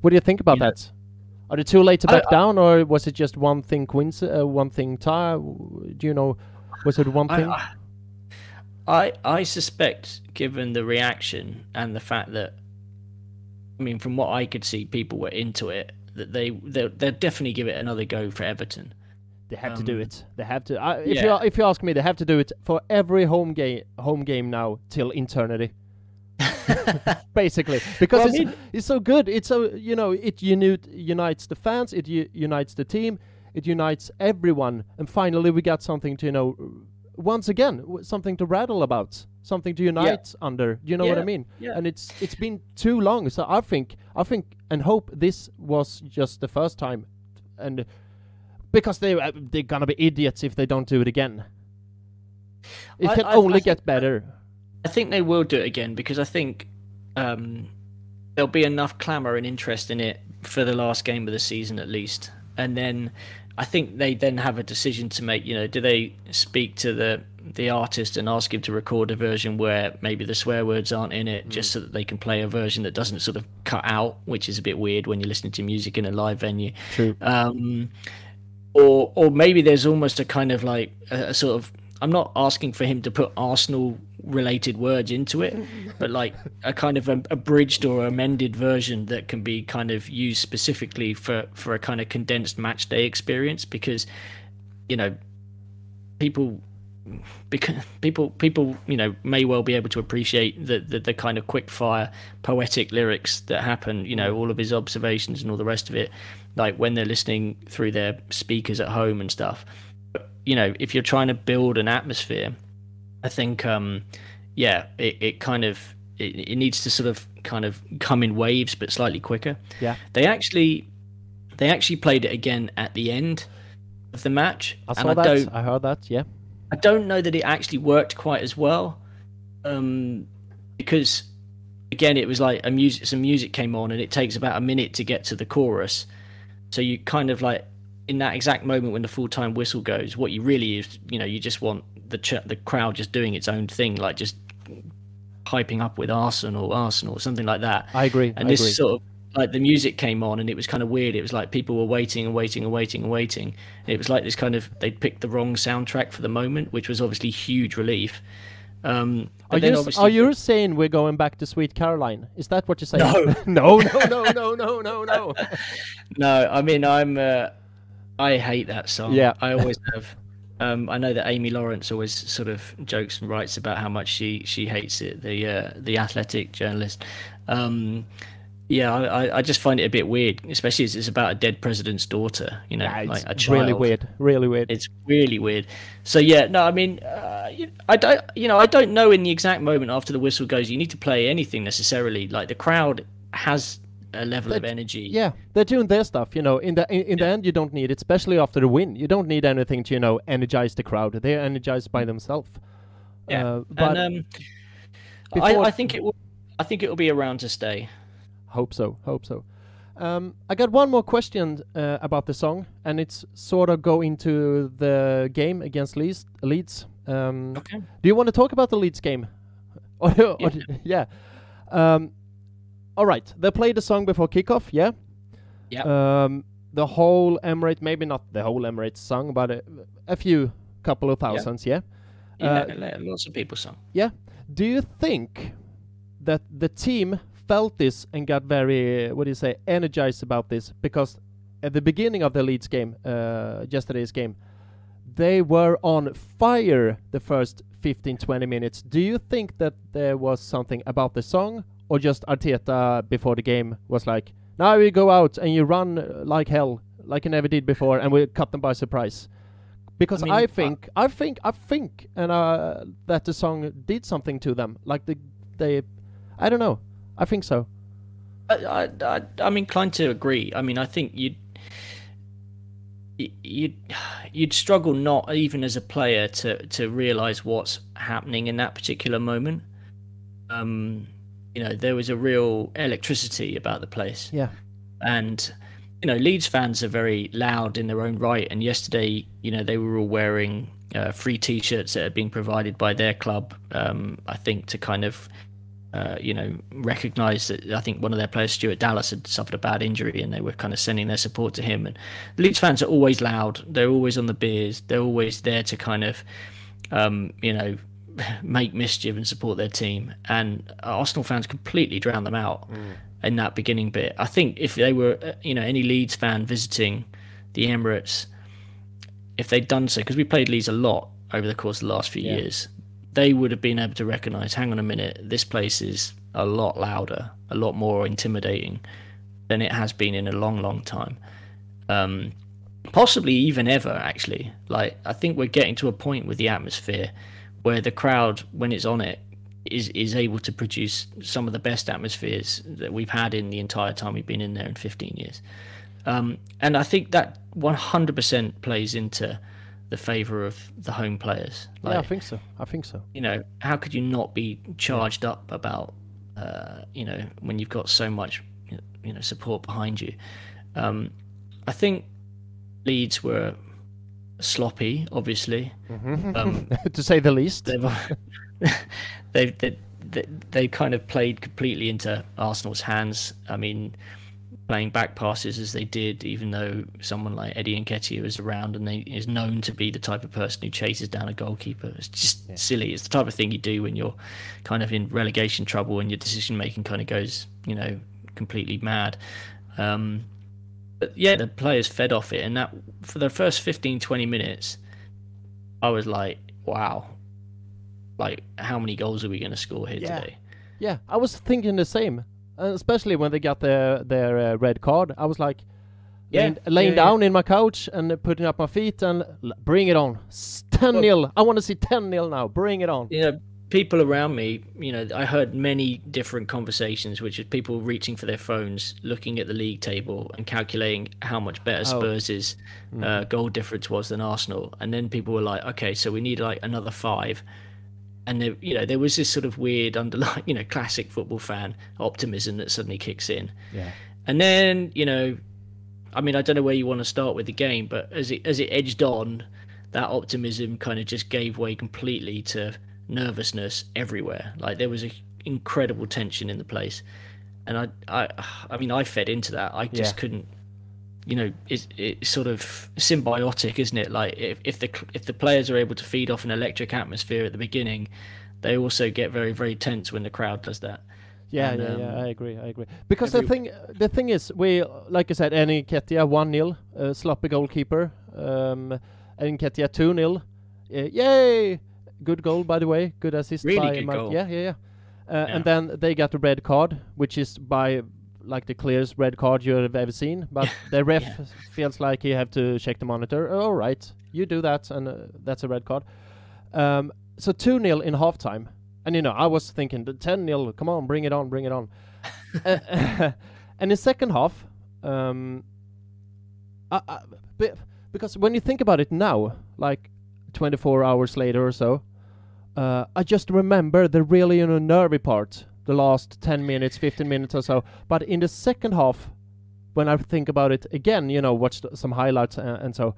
What do you think about Yeah. that? Are they too late to back I- down, or was it just one thing coinc- uh, one thing tie? Do you know? Was it one thing? I, I I suspect, given the reaction and the fact that, I mean, from what I could see, people were into it. That they they'll, they'll definitely give it another go for Everton. They have to do Um, it. They have to. I if yeah. you if you ask me, they have to do it for every home game home game now till eternity. Basically, because Well, I it's, mean- it's so good. It's so you know it unite, unites the fans. It unites the team. It unites everyone. And finally, we got something to you know. Once again, something to rattle about, something to unite under. You know what I mean? yeah. And it's it's been too long. So I think I think and hope this was just the first time, and because they uh, they're gonna be idiots if they don't do it again. It I- can I- only I get better. I think they will do it again because I think um, there'll be enough clamour and interest in it for the last game of the season at least, and then I think they then have a decision to make. You know, do they speak to the the artist and ask him to record a version where maybe the swear words aren't in it, just so that they can play a version that doesn't sort of cut out, which is a bit weird when you're listening to music in a live venue. True. Um, or or maybe there's almost a kind of like a, a sort of I'm not asking for him to put Arsenal related words into it, but like a kind of abridged or amended version that can be kind of used specifically for for a kind of condensed match day experience because you know people because people people you know may well be able to appreciate the, the the kind of quick fire poetic lyrics that happen you know all of his observations and all the rest of it like when they're listening through their speakers at home and stuff. But, you know if you're trying to build an atmosphere i think um yeah it, it kind of it, it needs to sort of kind of come in waves but slightly quicker Yeah. they actually they actually played it again at the end of the match I and saw I that. don't I heard that. Yeah. I don't know that it actually worked quite as well, um, because again, it was like a music, some music came on, and it takes about a minute to get to the chorus. So you kind of like in that exact moment when the full time whistle goes, what you really is, you know, you just want the ch- the crowd just doing its own thing, like just hyping up with Arsenal, Arsenal, or something like that. I agree. And I this agree. sort of like the music came on and it was kind of weird. It was like people were waiting and waiting and waiting and waiting. And it was like this kind of they'd picked the wrong soundtrack for the moment, which was obviously huge relief. Um, Are you, are you saying we're going back to Sweet Caroline? Is that what you're saying? No. no, no, no, no, no, no, no. No, I mean I'm uh, I hate that song. Yeah. I always have. Um, I know that Amy Lawrence always sort of jokes and writes about how much she she hates it. The uh, the athletic journalist. Um, yeah, I, I- just find it a bit weird, especially as it's about a dead president's daughter. You know, Yeah, like a it's child. really weird. Really weird. It's really weird. So yeah, no, I mean, uh, I don't, you know, I don't know in the exact moment after the whistle goes, you need to play anything necessarily. Like the crowd has a level of energy. Yeah, they're doing their stuff. You know, in the in, in the end, you don't need it, especially after the win. You don't need anything to you know energize the crowd. They're energized by themselves. Yeah. Uh, but and um, I, I think it will. I think it will be around to stay. hope so. Hope so. Um, I got one more question uh, about the song, and it's sort of go into the game against Leeds. Leeds. Um, Okay. Do you want to talk about the Leeds game? Or, or- Yeah. yeah. Um, all right. They played the song before kickoff. Yeah. Yeah. Um, the whole Emirates, maybe not the whole Emirates song, but a, a few couple of thousands. Yeah. Yeah, Uh, lo- lots of people sung. Yeah. Do you think that the team felt this and got very, what do you say, energized about this? Because at the beginning of the Leeds game, uh, yesterday's game, they were on fire the first 15 20 minutes. Do you think that there was something about the song, or just Arteta before the game was like, now we go out and you run uh, like hell, like you never did before, and we cut them by surprise? Because I, mean, uh, think, I think, I think, and uh, that the song did something to them. Like the, they, I don't know. I think so. I, I, I, I'm inclined to agree. I mean, I think you'd you'd you'd struggle not even as a player to to realize what's happening in that particular moment. Um, you know, there was a real electricity about the place. Yeah. and you know Leeds fans are very loud in their own right and yesterday you know they were all wearing uh, free T-shirts that are being provided by their club. Um, I think to kind of uh, you know, recognise that I think one of their players, Stuart Dallas, had suffered a bad injury, and they were kind of sending their support to him. And the Leeds fans are always loud. They're always on the beers. They're always there to kind of, um, you know, make mischief and support their team. And Arsenal fans completely drown them out mm. in that beginning bit. I think if they were, uh, you know, any Leeds fan visiting the Emirates, if they'd done so, because we played Leeds a lot over the course of the last few yeah. years, they would have been able to recognize hang on a minute, this place is a lot louder, a lot more intimidating than it has been in a long, long time. Um, possibly even ever, actually. Like, I think we're getting to a point with the atmosphere where the crowd, when it's on it, is is able to produce some of the best atmospheres that we've had in the entire time we've been in there in 15 years. Um, and I think that 100% plays into the favour of the home players. Like, yeah, I think so. I think so. You know, how could you not be charged yeah. up about, uh, you know, when you've got so much, you know, support behind you? Um, I think Leeds were sloppy, obviously, mm-hmm. um, to say the least. They've, they've, they, they, they kind of played completely into Arsenal's hands. I mean, playing back passes as they did, even though someone like Eddie Nketiah is around and they, is known to be the type of person who chases down a goalkeeper. It's just yeah. silly. It's the type of thing you do when you're kind of in relegation trouble and your decision making kind of goes, you know, completely mad. Um, but yeah, the players fed off it, and that for the first 15, 20 minutes, I was like, wow, like how many goals are we going to score here yeah. today? Yeah, I was thinking the same uh, especially when they got their their uh, red card. I was like, yeah, laying, laying yeah, down yeah. in my couch and putting up my feet and bring it on. 10 0. I want to see 10 nil now. Bring it on. You know, people around me, you know, I heard many different conversations, which is people reaching for their phones, looking at the league table and calculating how much better oh. Spurs' mm. uh, goal difference was than Arsenal. And then people were like, okay, so we need like another five and there, you know there was this sort of weird underlying you know classic football fan optimism that suddenly kicks in yeah and then you know i mean i don't know where you want to start with the game but as it as it edged on that optimism kind of just gave way completely to nervousness everywhere like there was a incredible tension in the place and i i i mean i fed into that i just yeah. couldn't you know it's, it's sort of symbiotic isn't it like if, if the if the players are able to feed off an electric atmosphere at the beginning they also get very very tense when the crowd does that yeah, and, yeah, um, yeah. I agree. I agree. Because the thing, the thing is, we, like I said, Nketiah one 0 uh, sloppy goalkeeper. Um, Nketiah two 0 uh, Yay! Good goal, by the way. Good assist really by good Mark. Goal. Yeah, yeah, yeah. Uh, yeah. And then they got a red card, which is by like the clearest red card you have ever seen. But the ref yeah. feels like he have to check the monitor. Oh, all right, you do that, and uh, that's a red card. Um, so two 0 in halftime, and you know I was thinking the ten 0 Come on, bring it on, bring it on. uh, and in second half, um, I, I, because when you think about it now, like 24 hours later or so, uh, I just remember the really you know nervy part the last 10 minutes, 15 minutes or so. But in the second half, when I think about it again, you know, watched some highlights and, and so,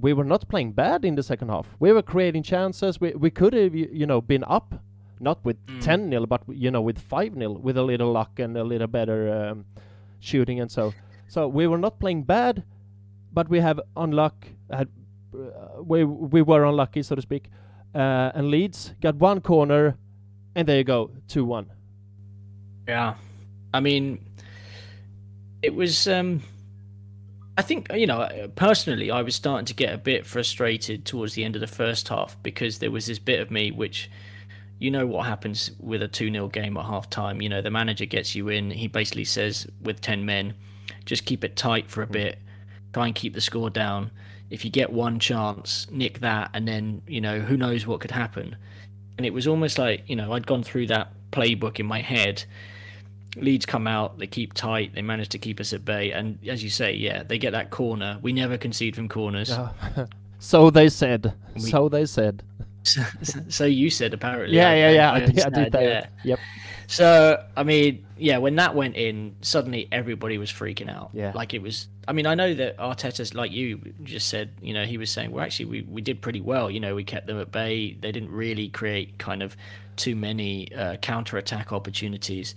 we were not playing bad in the second half. We were creating chances. We we could have, you know, been up, not with mm. 10 0, but you know, with 5 0, with a little luck and a little better um, shooting and so. So we were not playing bad, but we have unluck. Had uh, we we were unlucky, so to speak. Uh, and Leeds got one corner, and there you go, two one. Yeah, I mean, it was. Um, I think you know personally, I was starting to get a bit frustrated towards the end of the first half because there was this bit of me which, you know, what happens with a two 0 game at half time. You know, the manager gets you in. He basically says with ten men, just keep it tight for a hmm. bit, try and keep the score down. If you get one chance, nick that, and then you know who knows what could happen. And it was almost like you know I'd gone through that playbook in my head Leeds come out, they keep tight, they manage to keep us at bay, and as you say, yeah, they get that corner. We never concede from corners. so they said. We, so they said. So, so, you said apparently. Yeah, yeah, yeah. I, I, did, I did that. Yeah. Yep. So I mean, yeah, when that went in, suddenly everybody was freaking out. Yeah. like it was. I mean, I know that Arteta's like you just said. You know, he was saying, well, actually, we we did pretty well. You know, we kept them at bay. They didn't really create kind of too many uh, counter attack opportunities.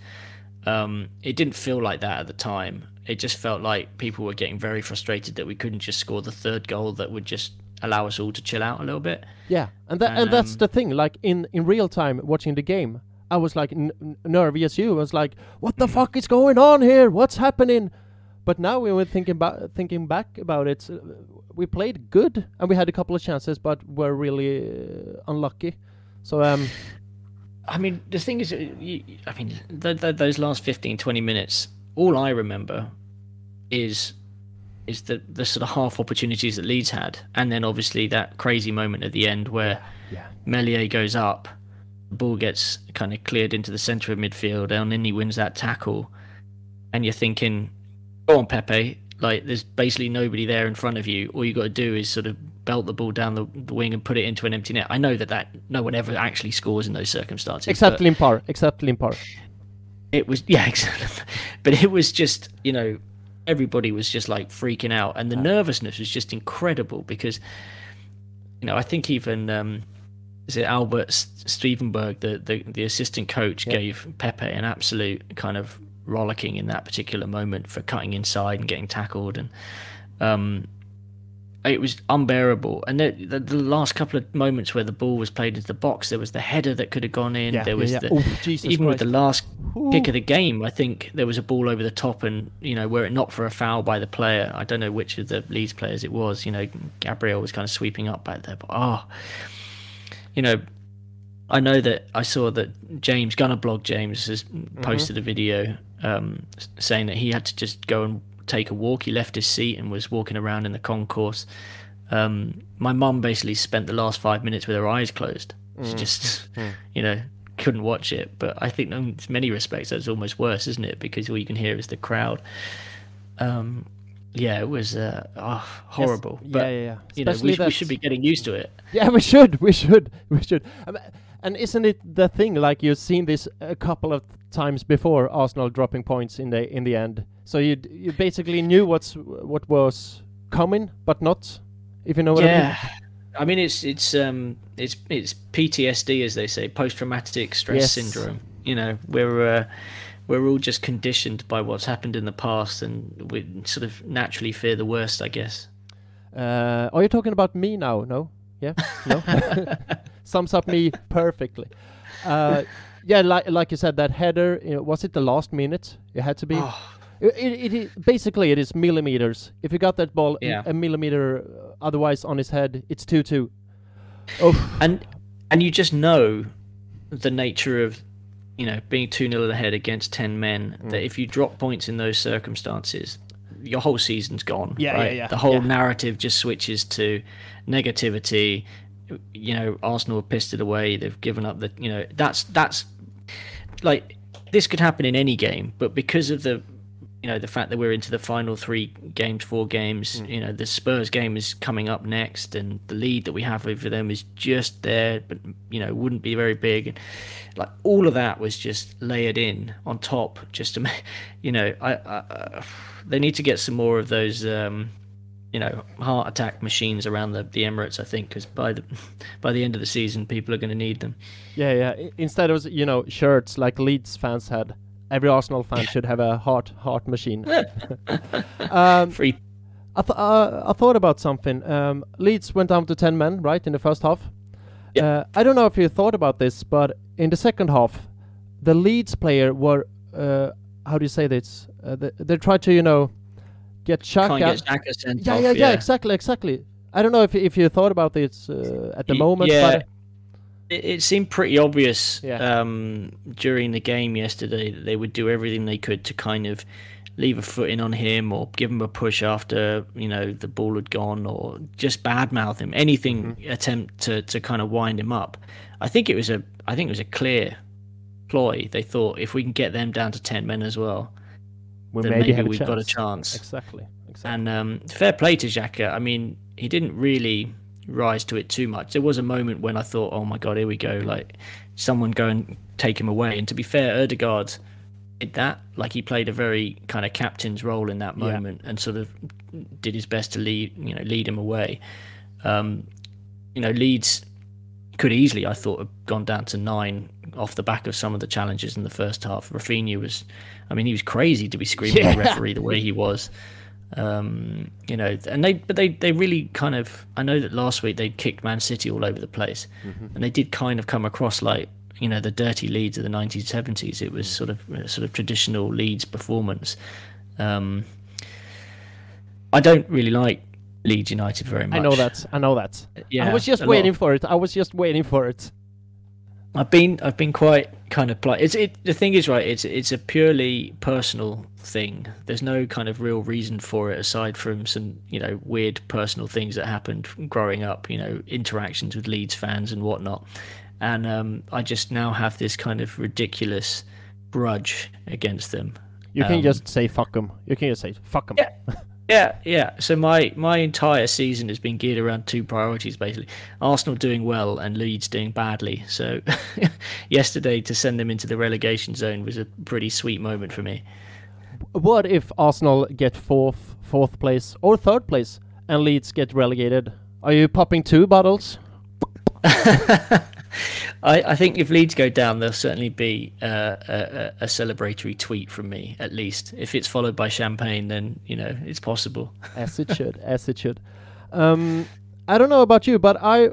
Um, it didn't feel like that at the time. It just felt like people were getting very frustrated that we couldn't just score the third goal that would just allow us all to chill out a little bit. Yeah, and that and that's Um, the thing. Like in in real time, watching the game, I was like n- n- nervy as you. I was like, "What the fuck is going on here? What's happening?" But now we were thinking about thinking back about it. Uh, we played good, and we had a couple of chances, but were really uh, unlucky. So um, I mean, the thing is, uh, you, I mean, th- th- those last 15, 20 minutes, all I remember is is the the sort of half opportunities that Leeds had, and then obviously that crazy moment at the end where yeah, Meslier goes up, the ball gets kind of cleared into the centre of midfield, and then he wins that tackle, and you're thinking, "Go on, Pepe!" Like there's basically nobody there in front of you. All you got to do is sort of belt the ball down the, the wing and put it into an empty net. I know that that no one ever actually scores in those circumstances. except Limpar, except Limpar. it was yeah, exactly. But it was just you know everybody was just like freaking out, and the nervousness was just incredible because you know I think even um, is it Albert Stuivenberg, the, the the assistant coach, Yeah. gave Pepe an absolute kind of rollicking in that particular moment for cutting inside and getting tackled, and um, it was unbearable. And the, the, the last couple of moments where the ball was played into the box, there was the header that could have gone in. Yeah, there was yeah. the Oh, even with the last Ooh. kick of the game, I think there was a ball over the top, and you know were it not for a foul by the player. I don't know which of the Leeds players it was. You know, Gabriel was kind of sweeping up back there, but oh, you know, I know that I saw that James Gunnerblog James has posted a video um, saying that he had to just go and take a walk. He left his seat and was walking around in the concourse. Um, my mum basically spent the last five minutes with her eyes closed. She just, you know, couldn't watch it. But I think in many respects that's almost worse, isn't it? Because all you can hear is the crowd. Um, yeah, it was uh, oh, horrible. Yes. But yeah, yeah, yeah. you know, Especially we, we should be getting used to it. Yeah, we should, we should, we should. Um, and isn't it the thing? Like you've seen this a couple of times before, Arsenal dropping points in the in the end. So you you basically knew what's what was coming, but not. If you know what I mean. yeah. I mean, it's it's um it's it's PTSD as they say, post traumatic stress Yes. syndrome. You know, we're uh, we're all just conditioned by what's happened in the past, and we sort of naturally fear the worst, I guess. Uh, are you talking about me now? No. Yeah. No. Sums up me perfectly. Uh, yeah, like like you said, that header. You know, was it the last minute? It had to be. Oh, It, it, it basically it is millimeters. If you got that ball Yeah. a millimeter uh, otherwise on his head, it's two two. Oh, and and you just know the nature of you know being 2 0 ahead against 10 men Mm. that if you drop points in those circumstances your whole season's gone Yeah, yeah, yeah, the whole yeah. narrative just switches to negativity you know arsenal have pissed it away they've given up the you know that's that's like this could happen in any game but because of the you know the fact that we're into the final three games four games Mm. you know the spurs game is coming up next and the lead that we have over them is just there but you know wouldn't be very big and like all of that was just layered in on top just to make you know i, I uh, they need to get some more of those um you know heart attack machines around the, the emirates i think because by the by the end of the season people are going to need them yeah, yeah. Instead of you know shirts like Leeds fans had, every Arsenal fan should have a heart heart machine. um, free I, th- uh, I thought about something. Um, Leeds went down to 10 men, right, in the first half. Yeah. Uh, I don't know if you thought about this, but in the second half, the Leeds player were, uh, how do you say this? Uh, they, they tried to, you know, get can't get Xhaka sent yeah, off, yeah, yeah, exactly, exactly. I don't know if if you thought about this uh, at the Y- moment, yeah. but it, it seemed pretty obvious Yeah. um, during the game yesterday that they would do everything they could to kind of leave a foot in on him or give him a push after you know the ball had gone or just badmouth him anything attempt to, to kind of wind him up i think it was a i think it was a clear ploy they thought if we can get them down to 10 men as well we then maybe, maybe, we've got a chance Exactly, exactly. and um, fair play to Xhaka. I mean, he didn't really rise to it too much. There was a moment when I thought, oh my god, here we go, like someone go and take him away. And to be fair, Ødegaard did that. Like he played a very kind of captain's role in that moment yeah. and sort of did his best to lead, you know, lead him away. Um, you know, Leeds could easily, I thought, have gone down to nine off the back of some of the challenges in the first half. Raphinha was, I mean, he was crazy to be screaming yeah. at the referee the way he was. Um, you know, and they, but they, they really kind of. I know that last week they kicked Man City all over the place, mm-hmm. and they did kind of come across like you know the dirty Leeds of the 1970s. It was sort of sort of traditional Leeds performance. Um, I don't really like Leeds United very much. I know that. I know that. Yeah, I was just waiting for it. I was just waiting for it. I've been I've been quite kind of polite. It's it the thing is right. It's it's a purely personal thing. There's no kind of real reason for it aside from some you know weird personal things that happened growing up. You know interactions with Leeds fans and whatnot. And um, I just now have this kind of ridiculous grudge against them. You can um, just say fuck them. You can just say fuck them. Yeah. Yeah, yeah. So my my entire season has been geared around two priorities basically: Arsenal doing well and Leeds doing badly. So yesterday to send them into the relegation zone was a pretty sweet moment for me. What if Arsenal get fourth, fourth place or third place, and Leeds get relegated? Are you popping two bottles? I, I, think if Leeds go down, there'll certainly be uh, a, a, celebratory tweet from me, at least. If it's followed by champagne, then you know it's possible. as it should, as it should. Um, I don't know about you, but I,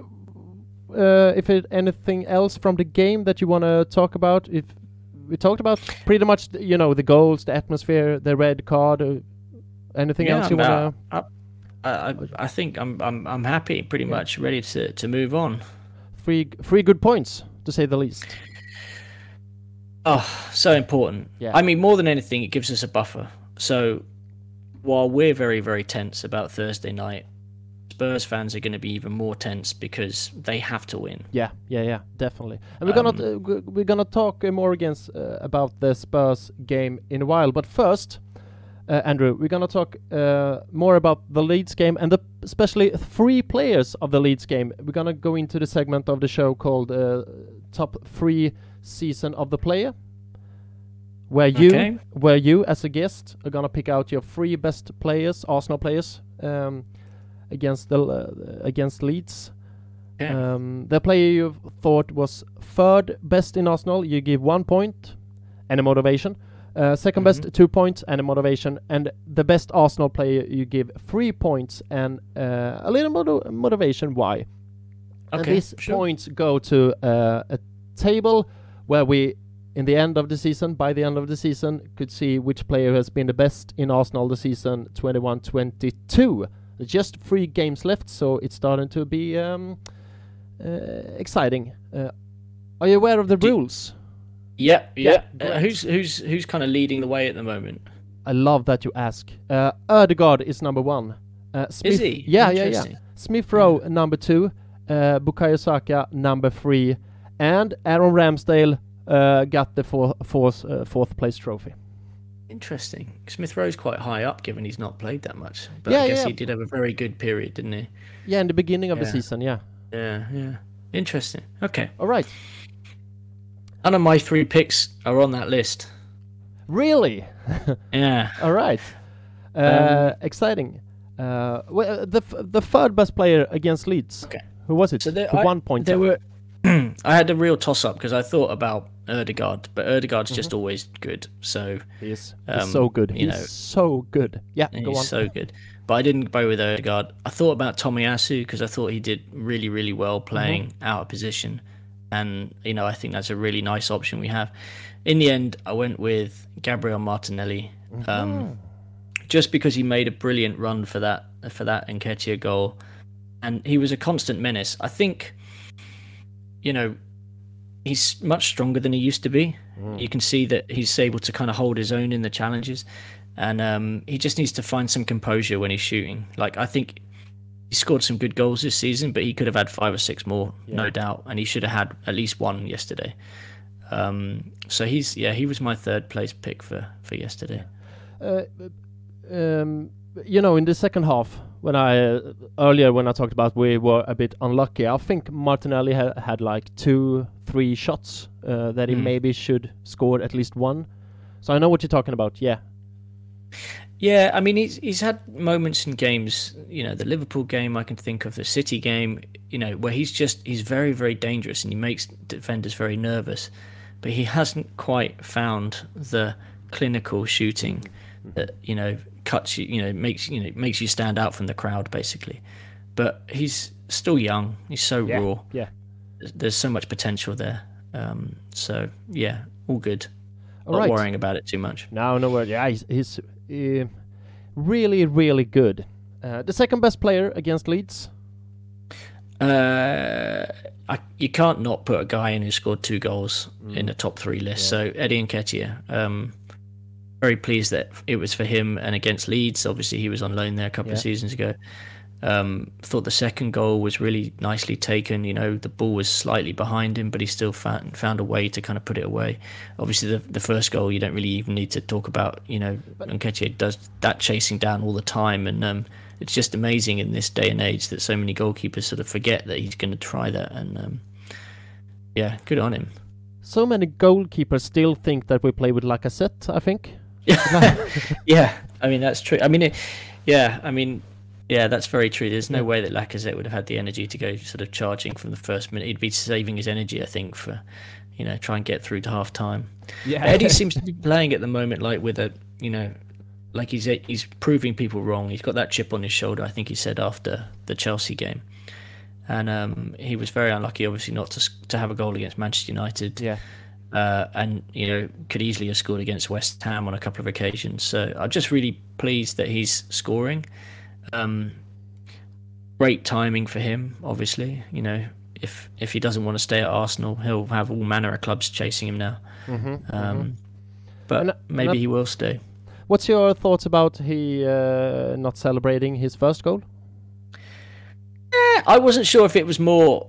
uh, if it, anything else from the game that you want to talk about, if we talked about pretty much, you know, the goals, the atmosphere, the red card, uh, anything yeah, else you want to? I, I think I'm I'm I'm happy, pretty yeah. much ready to to move on three three good points to say the least. Oh, so important. Yeah. I mean, more than anything, it gives us a buffer. So while we're very very tense about Thursday night, Spurs fans are going to be even more tense because they have to win. Yeah, yeah, yeah, definitely. And we're um, gonna uh, we're gonna talk more against uh, about the Spurs game in a while. But first, uh, Andrew, we're gonna talk uh, more about the Leeds game and the especially three players of the Leeds game. We're gonna go into the segment of the show called uh, "Top Three Season of the Player," where you, okay. where you as a guest are gonna pick out your three best players, Arsenal players, um, against the uh, against Leeds. Um, the player you thought was third best in Arsenal, you give one point and a motivation. Uh, 2nd mm-hmm. best, two points and a motivation. And the best Arsenal player, you give three points and uh, a little motiv- motivation. Why? Okay, and these sure. points go to uh, a table where we, in the end of the season, by the end of the season, could see which player has been the best in Arsenal the season 21 22. Just three games left, so it's starting to be um, uh, exciting. Uh, are you aware of the Do rules? Yeah, yeah. yeah uh, who's who's who's kind of leading the way at the moment? I love that you ask. Uh, Ødegaard is number one. Uh, Smith, is he? Yeah, yeah, yeah. Smith Rowe yeah. number two, uh, Bukayo Saka number three, and Aaron Ramsdale uh, got the four, fourth uh, fourth place trophy. Interesting. Smith Rowe's quite high up, given he's not played that much. But yeah, I guess yeah. he did have a very good period, didn't he? Yeah, in the beginning of the season. Yeah. Yeah, yeah. Interesting. Okay. All right. None of my three picks are on that list. Really? yeah. All right. Uh, um, exciting. Uh, well, uh, the the third best player against Leeds. Okay. Who was it? So there, I, one point. There were. I had a real toss up because I thought about Ødegaard, but Ødegaard's mm-hmm. just always good. So he's, um, he's so good. He's know, so good. Yeah, he's so good. But I didn't go with Ødegaard. I thought about Tomiyasu because I thought he did really, really well playing mm-hmm. out of position and you know I think that's a really nice option we have. In the end, I went with Gabriel Martinelli, mm-hmm. um, just because he made a brilliant run for that for that Nketiah goal, and he was a constant menace. I think, you know, he's much stronger than he used to be. Mm. You can see that he's able to kind of hold his own in the challenges, and um, he just needs to find some composure when he's shooting. Like I think he scored some good goals this season, but he could have had five or six more, yeah. no doubt, and he should have had at least one yesterday. Um, so he's yeah, he was my third place pick for for yesterday. Uh, um, you know, in the second half, when I uh, earlier when I talked about we were a bit unlucky, I think Martinelli ha- had like two, three shots uh, that he Mm. maybe should score at least one. So I know what you're talking about. Yeah, Yeah, I mean he's he's had moments in games, you know, the Liverpool game I can think of, the City game, you know, where he's just he's very very dangerous and he makes defenders very nervous, but he hasn't quite found the clinical shooting that you know cuts you, you know, makes you know makes you stand out from the crowd basically. But he's still young. He's so yeah, raw. yeah. There's- so much potential there. Um, so yeah, all good. All Not right. worrying about it too much. No, no word. Yeah, he's, he's uh, really, really good. Uh, the second best player against Leeds. Uh, I, you can't not put a guy in who scored two goals Mm. in the top three list. So Eddie Nketiah, um, very pleased that it was for him and against Leeds. Obviously, he was on loan there a couple of seasons ago. Um, thought the second goal was really nicely taken. You know, the ball was slightly behind him, but he still found found a way to kind of put it away. Obviously, the the first goal you don't really even need to talk about. You know, Nketiah does that chasing down all the time, and um, it's just amazing in this day and age that so many goalkeepers sort of forget that he's going to try that. And um, yeah, good on him. So many goalkeepers still think that we play with Lacazette. I think. yeah, I mean that's true. I mean, it, yeah, I mean, yeah, that's very true. There's no way that Lacazette would have had the energy to go sort of charging from the first minute. He'd be saving his energy, I think, for you know try and get through to half time. Yeah. Eddie seems to be playing at the moment like with a you know like he's he's proving people wrong. He's got that chip on his shoulder. I think he said after the Chelsea game, and um, he was very unlucky, obviously, not to to have a goal against Manchester United. Yeah. Uh, and you know could easily have scored against West Ham on a couple of occasions. So I'm just really pleased that he's scoring. Um, great timing for him, obviously. You know, if if he doesn't want to stay at Arsenal, he'll have all manner of clubs chasing him now. Mm-hmm. Um, But And- maybe and- he will stay. What's your thoughts about he uh, not celebrating his first goal? I wasn't sure if it was more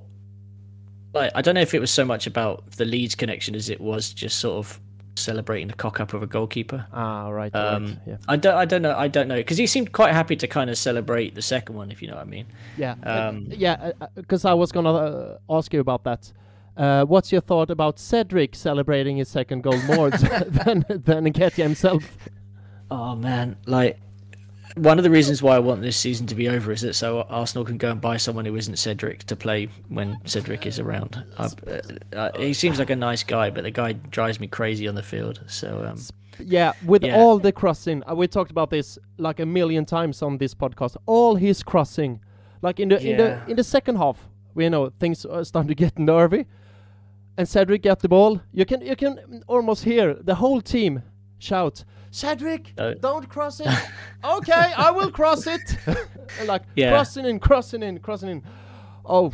like I don't know if it was so much about the Leeds connection as it was just sort of celebrating the cock up of a goalkeeper. Ah, right. Um, right. Yeah. I don't I don't know I don't know because he seemed quite happy to kind of celebrate the second one if you know what I mean. Yeah. um, yeah. Because I was gonna uh, ask you about that. Uh, what's your thought about Cedric celebrating his second goal more than than Nketiah himself? Oh man, like one of the reasons why I want this season to be over is that so Arsenal can go and buy someone who isn't Cedric to play when Cedric is around. I, uh, uh, he seems like a nice guy, but the guy drives me crazy on the field. So um, Yeah, with Yeah. all the crossing, uh, we talked about this like a million times on this podcast. All his crossing, like in the in the in the second half, we know things are starting to get nervy, and Cedric get the ball. You can you can almost hear the whole team shout, "Cedric, Uh, don't cross it." okay, I will cross it. like Yeah. crossing in, crossing in, crossing in. Oh,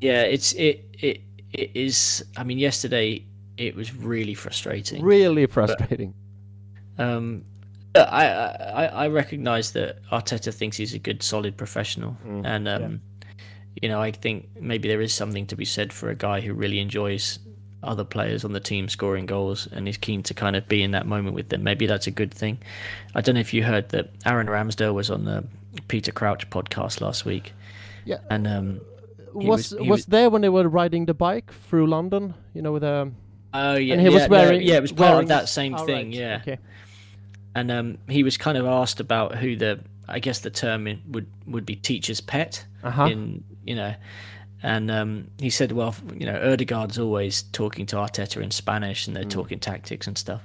yeah, it's it it it is. I mean, yesterday it was really frustrating. really frustrating. Um, I, I I recognise that Arteta thinks he's a good, solid professional, Mm, and um, you know, I think maybe there is something to be said for a guy who really enjoys other players on the team scoring goals and is keen to kind of be in that moment with them. Maybe that's a good thing. I don't know if you heard that Aaron Ramsdale was on the Peter Crouch podcast last week, Yeah. and um, was was- was, there when they were riding the bike through London? You know, with a oh yeah, and he yeah, was no, wearing yeah, it was part of that same oh, thing, right, yeah. Okay. and um, he was kind of asked about who the I guess the term would would be teacher's pet Uh-huh. in you know, and um, he said, well, you know, Ødegaard's always talking to Arteta in Spanish, and they're Mm. talking tactics and stuff.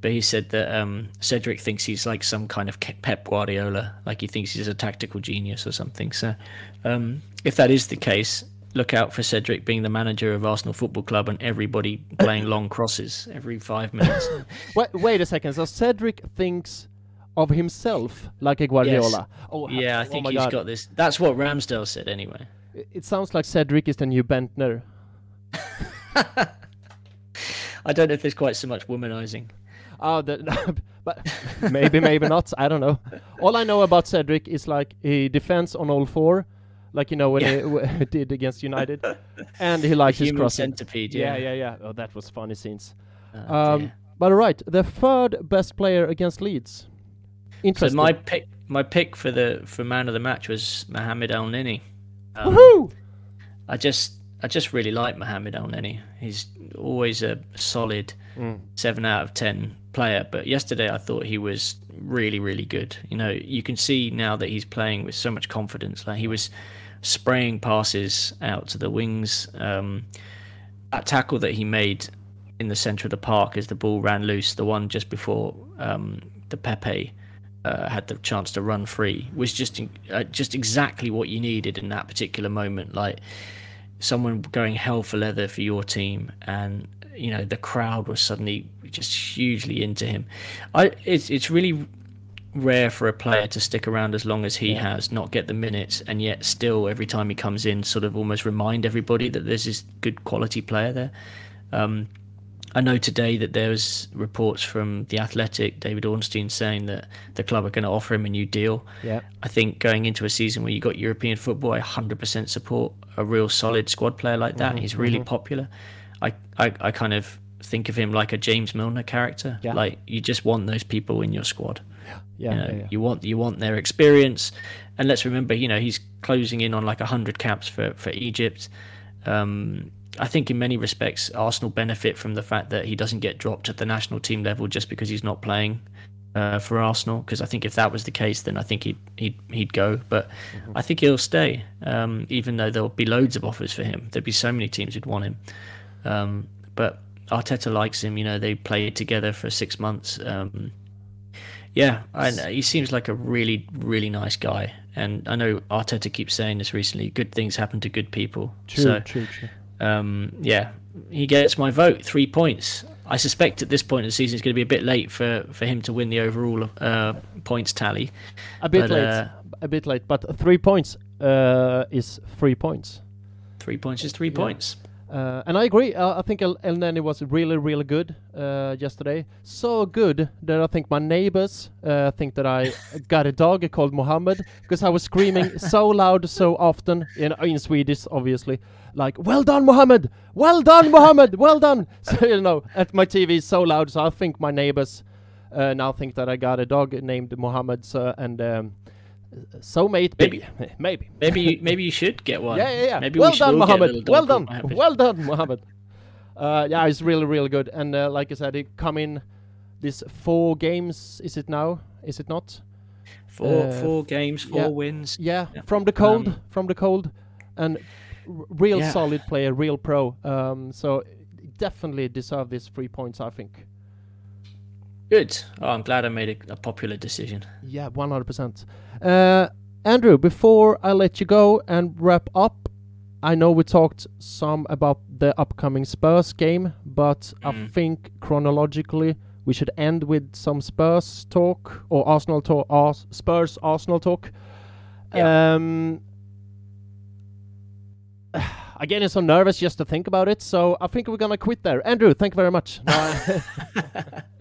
But he said that um, Cedric thinks he's like some kind of Pep Guardiola, like he thinks he's a tactical genius or something. So, um, if that is the case, look out for Cedric being the manager of Arsenal Football Club and everybody playing long crosses every five minutes. Wait, wait a second. So Cedric thinks of himself like a Guardiola. Oh, Yeah, I oh think my he's God. got this. That's what Ramsdale said anyway. It- sounds like Cedric is the new Bendtner. I don't know if there's quite so much womanizing. Oh, the, but maybe, maybe not. I don't know. All I know about Cedric is like he defends on all four, like you know when he w- did against United, and he likes his crossing. centipede. Yeah, Yeah, yeah, yeah. Oh, that was funny scenes. Oh, Um, but all right, the third best player against Leeds. Interesting. So my pick, my pick for the for man of the match was Mohamed El Neni. Um, Woohoo! I just I just really like Mohamed El Neni. He's always a solid mm. seven out of ten player. But yesterday I thought he was really really good. You know, you can see now that he's playing with so much confidence. Like he was spraying passes out to the wings. Um, that tackle that he made in the centre of the park as the ball ran loose, the one just before um, the Pepe uh, had the chance to run free, was just uh, just exactly what you needed in that particular moment. Like someone going hell for leather for your team, and you know the crowd was suddenly just hugely into him. I it's it's really rare for a player to stick around as long as he yeah. has, not get the minutes, and yet still every time he comes in, sort of almost remind everybody that there's this good quality player there. Um, I know today that there was reports from the Athletic, David Ornstein, saying that the club are going to offer him a new deal. Yeah. I think going into a season where you got European football, I 100% support a real solid squad player like that. Mm-hmm, He's really mm-hmm. popular. I, I, I kind of think of him like a James Milner character. Yeah. Like you just want those people in your squad. Yeah, yeah, you, know, yeah, yeah. you want you want their experience, and let's remember, you know, he's closing in on like hundred caps for for Egypt. Um, I think in many respects, Arsenal benefit from the fact that he doesn't get dropped at the national team level just because he's not playing uh, for Arsenal. Because I think if that was the case, then I think he'd he'd, he'd go. But mm-hmm. I think he'll stay, um, even though there'll be loads of offers for him. There'd be so many teams who'd want him. Um, but Arteta likes him. You know, they played together for six months. Um, yeah, I, he seems like a really, really nice guy. And I know Arteta keeps saying this recently. Good things happen to good people. True, so, true, true um, yeah, he gets my vote, three points. I suspect at this point in the season it's going to be a bit late for, for him to win the overall uh, points tally. A bit but, late, uh, a bit late, but three points uh, is three points. Three points is three yeah. points. Uh, and I agree. Uh, I think El, was really, really good uh, yesterday. So good that I think my neighbors uh, think that I got a dog called Mohammed because I was screaming so loud so often in in Swedish, obviously, like "Well done, Mohammed! Well done, Mohammed! Well done!" So you know, at my TV is so loud, so I think my neighbors uh, now think that I got a dog named Mohammed. So and um, so mate, maybe, maybe, maybe, you, maybe you should get one. Yeah, yeah, yeah. Maybe well done, Mohammed. Well done, well done, Mohammed. Uh, yeah, it's really, really good. And uh, like I said, it come in these four games. Is it now? Is it not? Four, uh, four games, four yeah, wins. Yeah, yeah, from the cold, um, from the cold, and real yeah. solid player, real pro. Um, so definitely deserve these three points, I think. Good. Oh, I'm glad I made a, a popular decision. Yeah, 100%. Uh, Andrew, before I let you go and wrap up, I know we talked some about the upcoming Spurs game, but mm. I think chronologically we should end with some Spurs talk or Arsenal talk, Spurs Arsenal talk. Yeah. Um, I'm getting so nervous just to think about it, so I think we're gonna quit there. Andrew, thank you very much.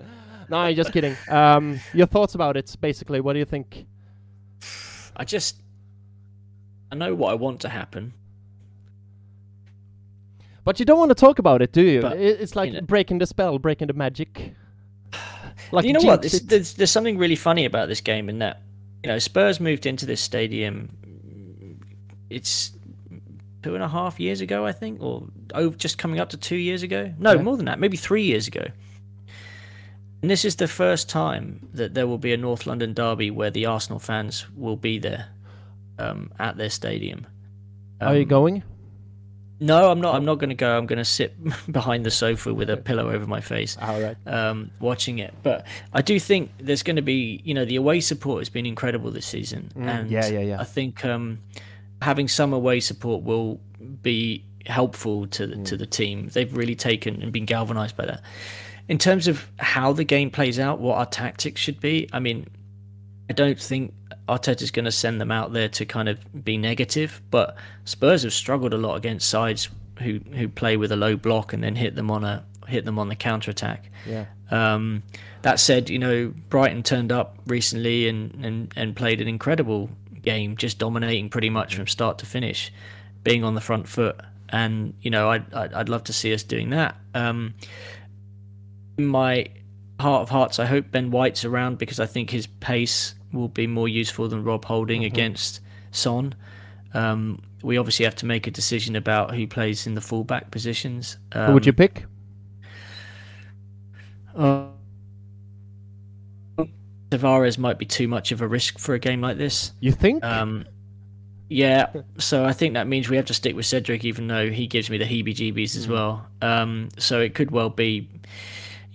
No, just kidding. Um, your thoughts about it, basically. What do you think? I just I know what I want to happen. But you don't want to talk about it, do you? But, it's like you know, breaking the spell, breaking the magic. Like you know what? There's, there's, there's something really funny about this game in that you know Spurs moved into this stadium. It's two and a half years ago, I think, or oh, just coming up to two years ago. No, yeah. more than that, maybe three years ago. And this is the first time that there will be a North London derby where the Arsenal fans will be there um, at their stadium. Um, Are you um, going? No, I'm not. I'm not going to go. I'm going to sit behind the sofa with a pillow over my face, All right. um, watching it. But I do think there's going to be, you know, the away support has been incredible this season, mm, and yeah, yeah, yeah. I think um, having some away support will be helpful to the, mm. to the team. They've really taken and been galvanised by that in terms of how the game plays out, what our tactics should be, I mean, I don't think Arteta's going to send them out there to kind of be negative, but Spurs have struggled a lot against sides who who play with a low block and then hit them on a hit them on the counter attack. Yeah. Um, that said, you know Brighton turned up recently and, and and played an incredible game, just dominating pretty much from start to finish, being on the front foot. And you know I'd I'd, I'd love to see us doing that. Um, my heart of hearts, I hope Ben White's around because I think his pace will be more useful than Rob Holding Mm-hmm. against Son. Um, we obviously have to make a decision about who plays in the fullback positions. Um, Who would you pick? Uh, Tavares might be too much of a risk for a game like this. You think? Um, yeah, so I think that means we have to stick with Cedric, even though he gives me the heebie-jeebies Mm. as well. Um, so it could well be,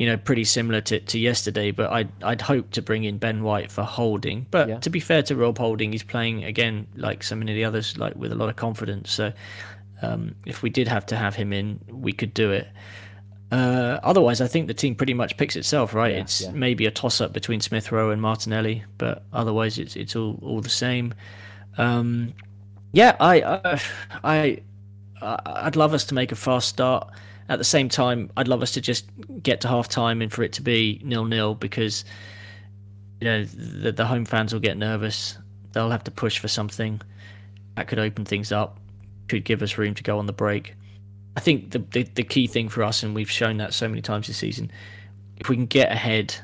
you know, pretty similar to, to yesterday. But I'd I'd hope to bring in Ben White for Holding. But Yeah. to be fair to Rob Holding, he's playing again like so many of the others, like with a lot of confidence. So um, if we did have to have him in, we could do it. Uh, otherwise, I think the team pretty much picks itself, right? Yeah, it's yeah. maybe a toss-up between Smith Rowe and Martinelli, but otherwise, it's it's all all the same. Um, yeah, I, uh, I, I, I'd love us to make a fast start. At the same time, I'd love us to just get to half time and for it to be nil nil because, you know, the, the home fans will get nervous. They'll have to push for something. That could open things up, could give us room to go on the break. I think the, the the key thing for us, and we've shown that so many times this season, if we can get ahead,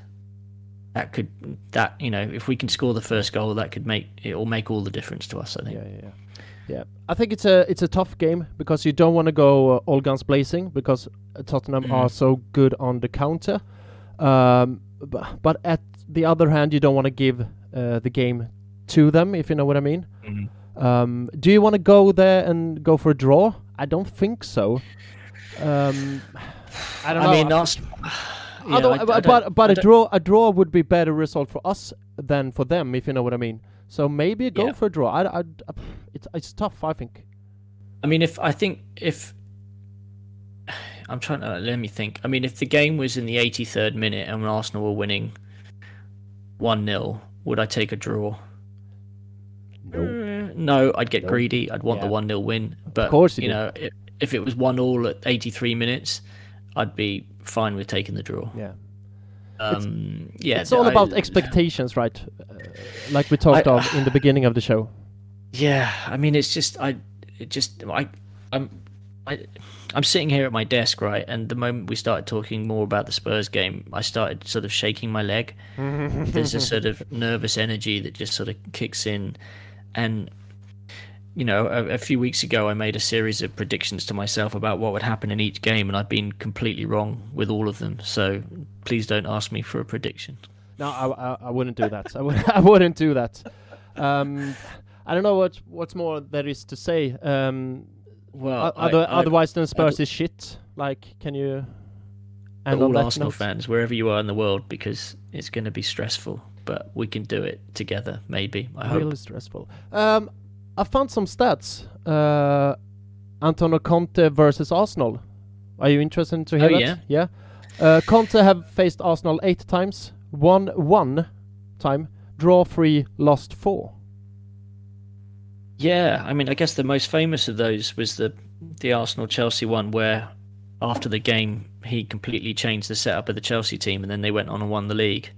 that could that you know if we can score the first goal, that could make it will make all the difference to us. I think. Yeah, yeah, yeah. Yeah, I think it's a it's a tough game because you don't want to go uh, all guns blazing because uh, Tottenham Mhm. are so good on the counter. Um, but, but at the other hand, you don't want to give uh, the game to them, if you know what I mean. Mhm. Um, do you want to go there and go for a draw? I don't think so. Um, I don't know. I mean, that's. Yeah, I- don't- but, but I a draw a draw would be better result for us than for them, if you know what I mean. So maybe go Yeah. for a draw. I, I, I- it's it's tough. I think. I mean, if I think if I'm trying to let me think. I mean, if the game was in the 83rd minute and Arsenal were winning one 0 would I take a draw? Uh, no, I'd get No. greedy. I'd want the one 0 win. But of course you you know, if, if it was one all at 83 minutes, I'd be fine with taking the draw. Yeah. Um, yeah, it's all I- about expectations, right? Uh, like we talked I- of in the beginning of the show. Yeah, I mean, it's just I, it just I, I'm, I, I'm sitting here at my desk, right, and the moment we started talking more about the Spurs game, I started sort of shaking my leg. There's a sort of nervous energy that just sort of kicks in, and you know, a, a few weeks ago, I made a series of predictions to myself about what would happen in each game, and I've been completely wrong with all of them. So please don't ask me for a prediction. No, I, I, I wouldn't do that. I, would, I wouldn't do that. Um, I don't know what what's more there is to say. Um, Well, other, I- otherwise than Spurs is shit. Like, can you? on all Arsenal note? fans, wherever you are in the world, because it's going to be stressful. But we can do it together, maybe. I hope. Really stressful. Um, I found some stats. Uh, Antonio Conte versus Arsenal. Are you interested to hear Oh, that? Yeah. Uh, Conte have faced Arsenal eight times, won one time, draw three, lost four. Yeah, I mean, I guess the most famous of those was the the Arsenal Chelsea one, where after the game he completely changed the setup of the Chelsea team, and then they went on and won the league.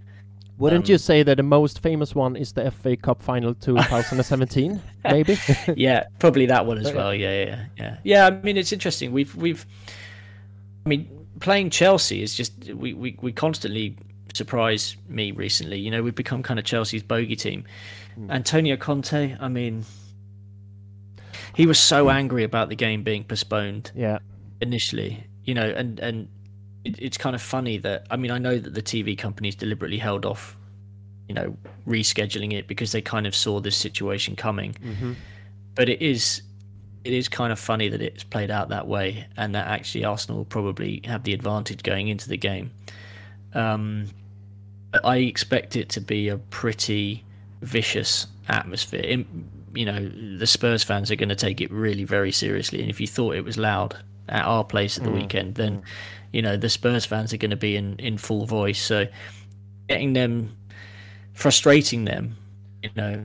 Wouldn't Um, you say that the most famous one is the FA Cup final 2017? maybe. yeah, probably that one as well. Yeah, yeah, yeah. Yeah, I mean, it's interesting. We've we've, I mean, playing Chelsea is just we we we constantly surprise me recently. You know, we've become kind of Chelsea's bogey team. Antonio Conte, I mean, he was so angry about the game being postponed yeah. initially. You know, and and it, it's kind of funny that I mean I know that the TV companies deliberately held off, you know, rescheduling it because they kind of saw this situation coming hmm but it is it is kind of funny that it's played out that way and that actually Arsenal will probably have the advantage going into the game. Um, I expect it to be a pretty vicious atmosphere. In, you know, the Spurs fans are going to take it really very seriously, and if you thought it was loud at our place at the weekend, then you know the Spurs fans are going to be in in full voice. So getting them, frustrating them, you know,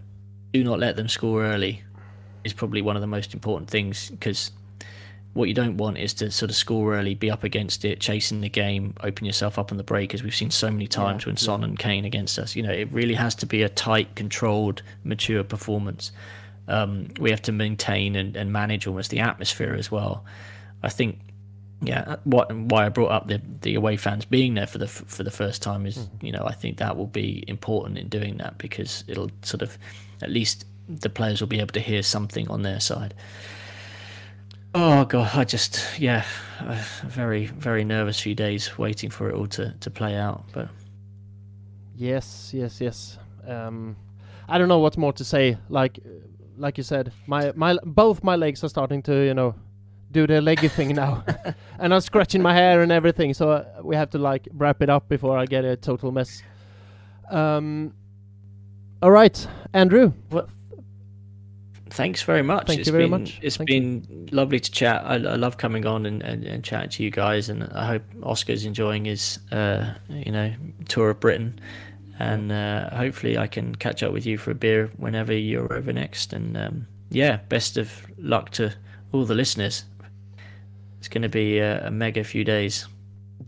do not let them score early is probably one of the most important things because what you don't want is to sort of score early, be up against it, chasing the game, open yourself up on the break, as we've seen so many times when Son and Kane against us. You know, it really has to be a tight, controlled, mature performance. Um, we have to maintain and, and manage almost the atmosphere as well. I think yeah, what why I brought up the the away fans being there for the for the first time is mm. you know I think that will be important in doing that because it'll sort of at least the players will be able to hear something on their side. Oh god, I just yeah, a very very nervous few days waiting for it all to to play out. But yes, yes, yes. Um, I don't know what more to say. Like like you said, my my both my legs are starting to you know do the leggy thing now, and I'm scratching my hair and everything. So uh, we have to like wrap it up before I get a total mess. Um. All right, Andrew. Well, thanks very much. Thank it's you very been, much. It's Thank been you. lovely to chat. I, I love coming on and, and, and, chatting to you guys, and I hope Oskar's enjoying his, uh, you know, tour of Britain. And uh, hopefully, I can catch up with you for a beer whenever you're over next. And um, yeah, best of luck to all the listeners. It's going to be a, a, mega few days.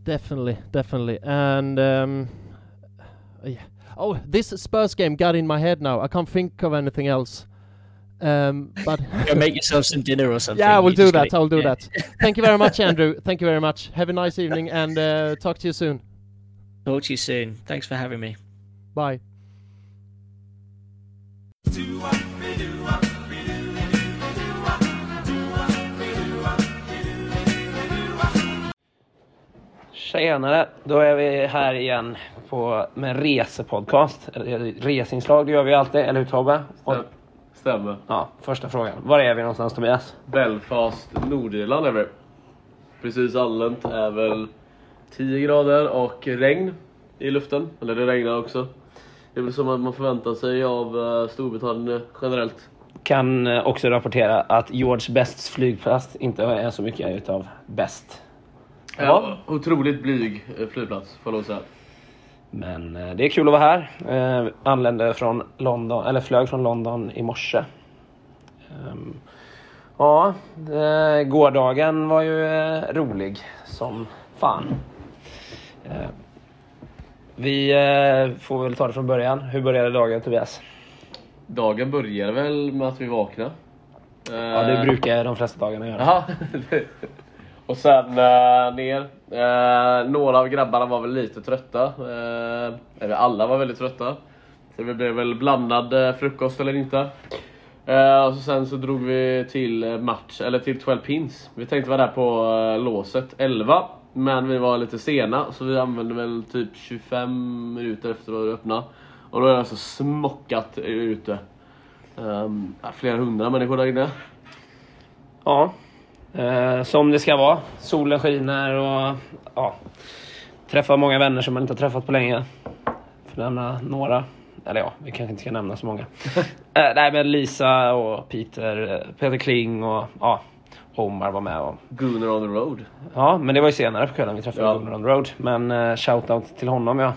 Definitely, definitely. And um, yeah. Oh, this Spurs game got in my head now. I can't think of anything else. Um, but make yourself some dinner or something. Yeah, we'll do that. I'll do yeah. that. Thank you very much, Andrew. Thank you very much. Have a nice evening, and uh, talk to you soon. Talk to you soon. Thanks for having me. Bye. Tjenare! Då är vi här igen på, med resepodcast. Resinslag, det gör vi alltid, eller hur Tobbe? Och, Stämmer. Ja, första frågan. Var är vi någonstans Tobias? Belfast, Nordirland är vi. Precis allmänt är väl 10 grader och regn i luften. Eller det regnar också. Det är väl som att man förväntar sig av eh, Storbritannien generellt. Kan eh, också rapportera att George Bests flygplats inte är så mycket utav bäst. Ja, otroligt blyg eh, flygplats får jag lov att säga. Men eh, det är kul att vara här. Eh, anlände från London, eller flög från London i morse. Um, ja, eh, gårdagen var ju eh, rolig som fan. Eh, vi eh, får väl ta det från början. Hur började dagen Tobias? Dagen började väl med att vi vaknade. Ja, det brukar de flesta dagarna göra. Aha. Och sen eh, ner. Eh, några av grabbarna var väl lite trötta. Eh, eller alla var väldigt trötta. Så det blev väl blandad eh, frukost eller inte. Eh, och så sen så drog vi till eh, match, eller till 12 pins. Vi tänkte vara där på låset 11. Men vi var lite sena så vi använde väl typ 25 minuter efter att det öppnade. Och då är det alltså smockat ute. Um, flera hundra människor där inne. Ja, Eh, som det ska vara. Solen skiner och ja, träffar många vänner som man inte har träffat på länge. För nämna några. Eller ja, vi kanske inte ska nämna så många. eh, nej men Lisa och Peter, eh, Peter Kling och ja, Omar var med. Och... Gunnar on the road. Ja, men det var ju senare på kvällen vi träffade ja. Gunnar on the road. Men uh, shoutout till honom ja.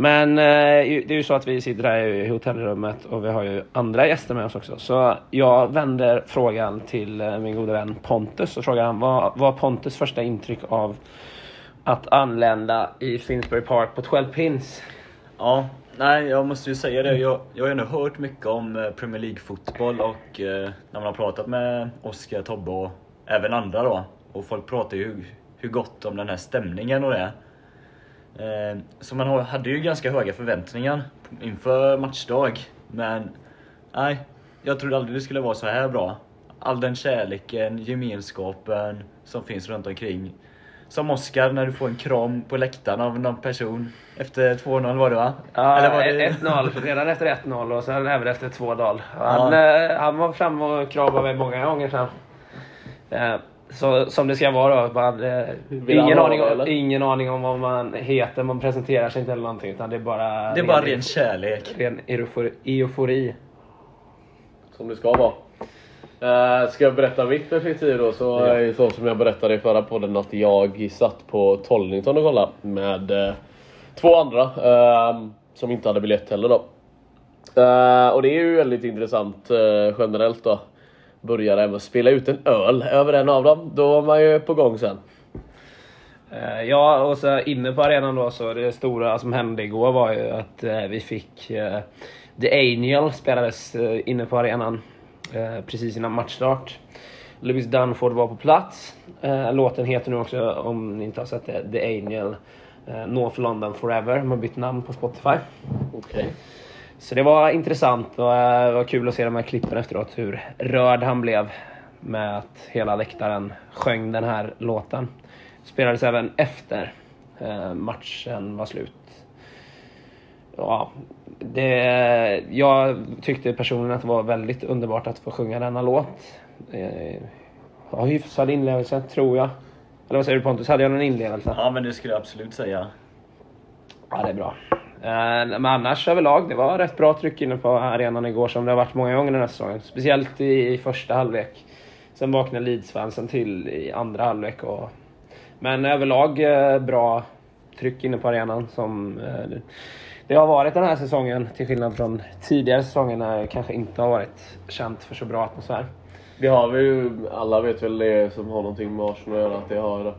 Men eh, det är ju så att vi sitter här i hotellrummet och vi har ju andra gäster med oss också. Så jag vänder frågan till eh, min gode vän Pontus och frågar han vad var Pontus första intryck av att anlända i Finsbury Park på 12 pins? Ja, nej jag måste ju säga det. Jag, jag har ju ändå hört mycket om eh, Premier League-fotboll och eh, när man har pratat med Oskar, Tobbe och även andra då. Och folk pratar ju hur gott om den här stämningen och det. Eh, så man hade ju ganska höga förväntningar inför matchdag. Men nej, jag trodde aldrig det skulle vara så här bra. All den kärleken, gemenskapen som finns runt omkring. Som Oscar när du får en kram på läktaren av någon person efter 2-0 var det va? Ja, Eller var det... 1-0. Redan efter 1-0 och sen även efter 2-0. Han, ja. Eh, han var fram och kramade mig många gånger sen. Så, som det ska vara då. Man, eh, ingen, aning om, ingen aning om vad man heter, man presenterar sig inte eller någonting. Utan det är bara... Det är bara ren kärlek. Ren eufori. Som det ska vara. Uh, ska jag berätta mitt perspektiv då så ja. är det så som jag berättade i förra podden att jag satt på Tollington och kollade med uh, två andra uh, som inte hade biljett heller då. och det är ju väldigt intressant generellt då började även spela ut en öl över en av dem, då var man ju på gång sen. Eh, ja, och så inne på arenan då så det stora som hände igår var ju att eh, vi fick uh, The Angel spelades inne på arenan precis innan matchstart. Louis Dunford var på plats. Eh, låten heter nu också, om ni inte har sett det, The Angel. Eh, North London Forever. De har bytt namn på Spotify. Okej. Så det var intressant och eh, det var kul att se de här klippen efteråt. Hur rörd han blev med att hela läktaren sjöng den här låten. Spelades även efter eh, matchen var slut. Ja, det, jag tyckte personligen att det var väldigt underbart att få sjunga denna låt. Eh, ja, hyfsad inlevelse, tror jag. Eller vad säger du Pontus? Hade jag någon inlevelse? Ja men det skulle jag absolut säga. Ja, det är bra. Eh, men annars överlag, det var rätt bra tryck inne på arenan igår som det har varit många gånger den här säsongen. Speciellt i, första halvlek. Sen vaknade Leeds-fansen till i andra halvlek. Och... Men överlag eh, bra tryck inne på arenan som eh, det har varit den här säsongen till skillnad från tidigare säsonger när det kanske inte har varit känt för så bra atmosfär. Det har vi ju, alla vet väl det som har någonting med Arsenal att göra, att det har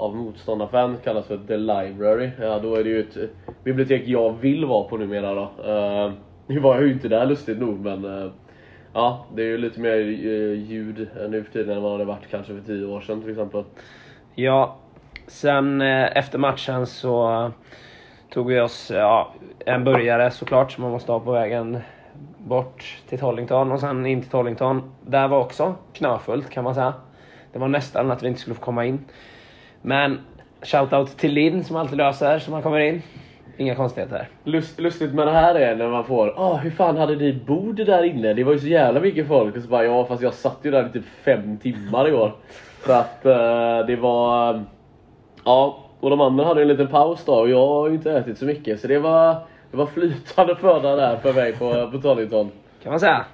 av motståndarfans kallas för The Library. Ja, då är det ju ett eh, bibliotek jag vill vara på numera då. Uh, nu var jag ju inte där lustigt nog men uh, ja, det är ju lite mer uh, ljud nu för tiden än vad det varit kanske för 10 år sedan till exempel. Ja, sen efter matchen så tog vi oss ja, en burgare såklart som man måste ha på vägen bort till Tollington och sen in till Tollington. Där var också knöfullt kan man säga. Det var nästan att vi inte skulle få komma in. Men shoutout till Linn som alltid löser så man kommer in. Inga konstigheter. Lust, lustigt med det här är när man får ah hur fan hade ni bord där inne? Det var ju så jävla mycket folk. Och så bara ja fast jag satt ju där i typ fem timmar igår. För att eh, det var... eh, ja, och de andra hade en liten paus då och jag har ju inte ätit så mycket. Så det var, det var flytande föda där för mig på, på Tollington. kan man säga.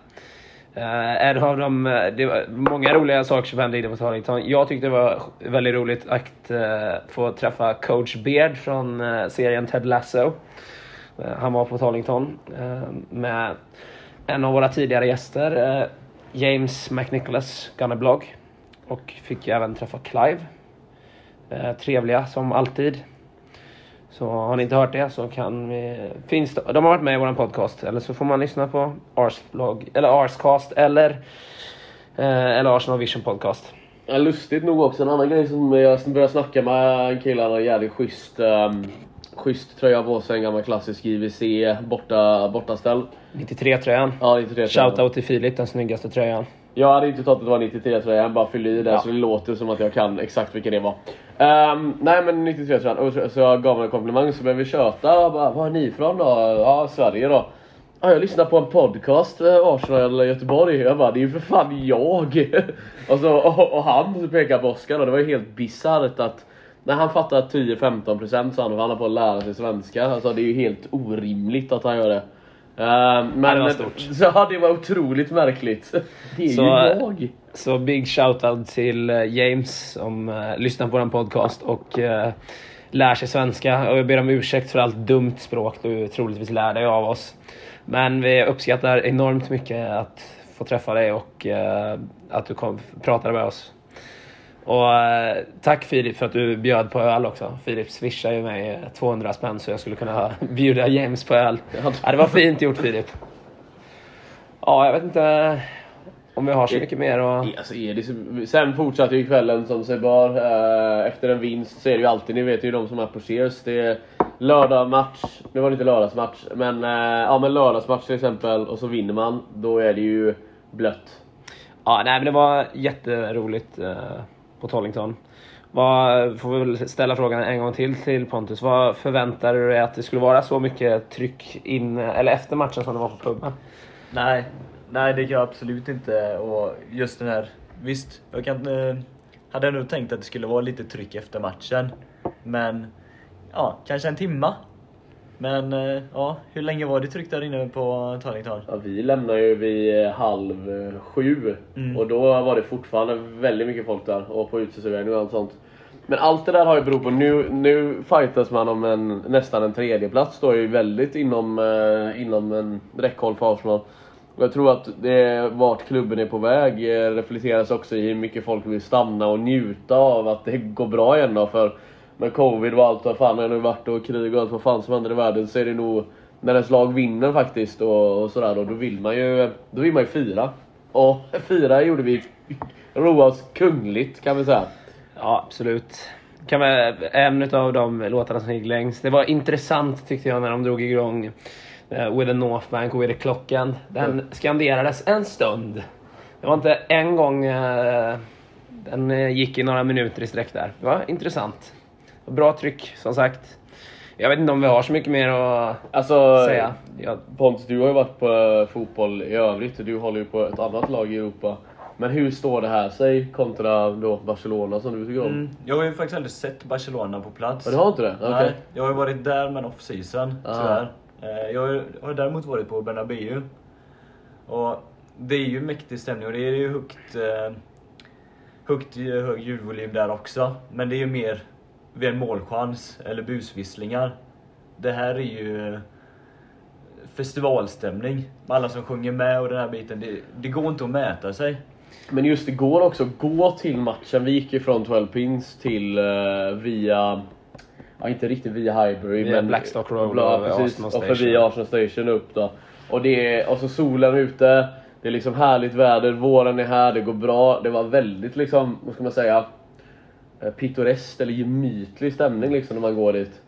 Uh, en av de, eh, det var många roliga saker som hände inne på Tollington. Jag tyckte det var väldigt roligt att uh, få träffa coach Beard från uh, serien Ted Lasso. Han var på Tollington med en av våra tidigare gäster, James McNicholas, Gunnerblog. Och fick även träffa Clive. Trevliga som alltid. Så har ni inte hört det så kan vi... Finns det, de har varit med i vår podcast. Eller så får man lyssna på Arsblog, eller Arscast eller, eh, eller Arsenal Vision Podcast. Ja, lustigt nog också, en annan grej som jag började snacka med killarna, jävligt schysst, um, schysst tröja på sig, en gammal klassisk IWC borta, bortaställ. 93-tröjan. Ja, 93 Shoutout till Filip, den snyggaste tröjan. Jag hade inte tagit att det var 93 tröja, jag bara fyllde i det Ja. så det låter som att jag kan exakt vilken det var. Ehm, nej men 93 tröjan, och så- jag gav mig en komplimang så började vi köta. Jag bara, var är ni ifrån då? Ja, Sverige då. Ja, jag lyssnar på en podcast, eh, Arsenal Göteborg. Jag bara, det är ju för fan jag! och, så, och, och han så pekade på Oskar och det var ju helt bisarrt att när han fattar 10-15% så han, han har på att lära sig svenska. Alltså det är ju helt orimligt att han gör det. Ehm, men det var stort. Ja, det var otroligt märkligt. Det är Så, ju eh, jag. Så big shoutout till eh, James som eh, lyssnar på den podcast och eh, lär sig svenska. Och jag ber om ursäkt för allt dumt språk du troligtvis lär dig av oss. Men vi uppskattar enormt mycket att få träffa dig och eh, att du kom, pratade med oss. Och eh, tack Filip för att du bjöd på öl också. Filip swishade ju mig eh, 200 spänn så jag skulle kunna bjuda James på öl. Ja, det var fint gjort Filip. Ja, jag vet inte om vi har så mycket mer att... Alltså, är det så... Sen fortsatte ju kvällen som sig bör. Eh, Efter en vinst så är det ju alltid, ni vet ju de som är på Cheers. Det är lördag-match, nu var det inte lördagsmatch, men, eh, ja, men lördagsmatch till exempel och så vinner man. Då är det ju blött. Ja, nej men det var jätteroligt eh, på Tollington. Vad, får vi väl ställa frågan en gång till till Pontus. Vad förväntar du dig att det skulle vara så mycket tryck in, eller efter matchen som det var på puben? Nej, nej det kan jag absolut inte. Och just den här, visst, jag kan, eh, hade nog tänkt att det skulle vara lite tryck efter matchen. Men, ja, kanske en timma. Men, eh, ja, hur länge var det tryck där inne på Tollington? Ja, vi lämnade ju vid eh, halv eh, sju Mm. och då var det fortfarande väldigt mycket folk där och på uteservering och allt sånt. Men allt det där har ju berott på, nu, nu fightas man om en, nästan en tredjeplats då är ju väldigt inom, inom en räckhåll för Arsenal. Och jag tror att det, vart klubben är på väg reflekteras också i hur mycket folk vill stanna och njuta av att det går bra igen då. För med covid och allt vad fan det nu varit och krig och allt vad fan som händer i världen så är det nog när ens lag vinner faktiskt och, och sådär då, då vill man ju då vill man ju fira. Och fyra gjorde vi roa oss kungligt kan vi säga. Ja, absolut. Kan vara en av de låtarna som gick längst. Det var intressant tyckte jag när de drog igång uh, With the North Bank och With the Klockan. Den skanderades en stund. Det var inte en gång uh, den uh, gick i några minuter i sträck där. Det var intressant. Bra tryck som sagt. Jag vet inte om vi har så mycket mer att Alltså, säga. Jag, Pontus, du har ju varit på eh, fotboll i övrigt och du håller ju på ett annat lag i Europa. Men hur står det här sig kontra då Barcelona som du tycker om? Mm. Jag har ju faktiskt aldrig sett Barcelona på plats. Ja, du har inte det? Nej, jag har ju varit där men off-season, Ah. tyvärr. Eh, Jag har- däremot varit på Bernabéu. Och det är ju mäktig stämning och det är ju högt, eh, högt hög ljudvolym där också. Men det är ju mer vid en målchans eller busvisslingar. Det här är ju festivalstämning alla som sjunger med och den här biten. Det, det går inte att mäta sig. Men just igår också, gå till matchen. Vi gick ju från 12 pins till eh, via... Ja, inte riktigt via Highbury, Via men... Blackstock Road Ja, och precis. Och förbi. Arsenal Station upp då. Och, det är, och så solen ute. Det är liksom härligt väder, våren är här, det går bra. Det var väldigt liksom, vad ska man säga? Eh, Pittoreskt eller gemytlig stämning liksom när man går dit.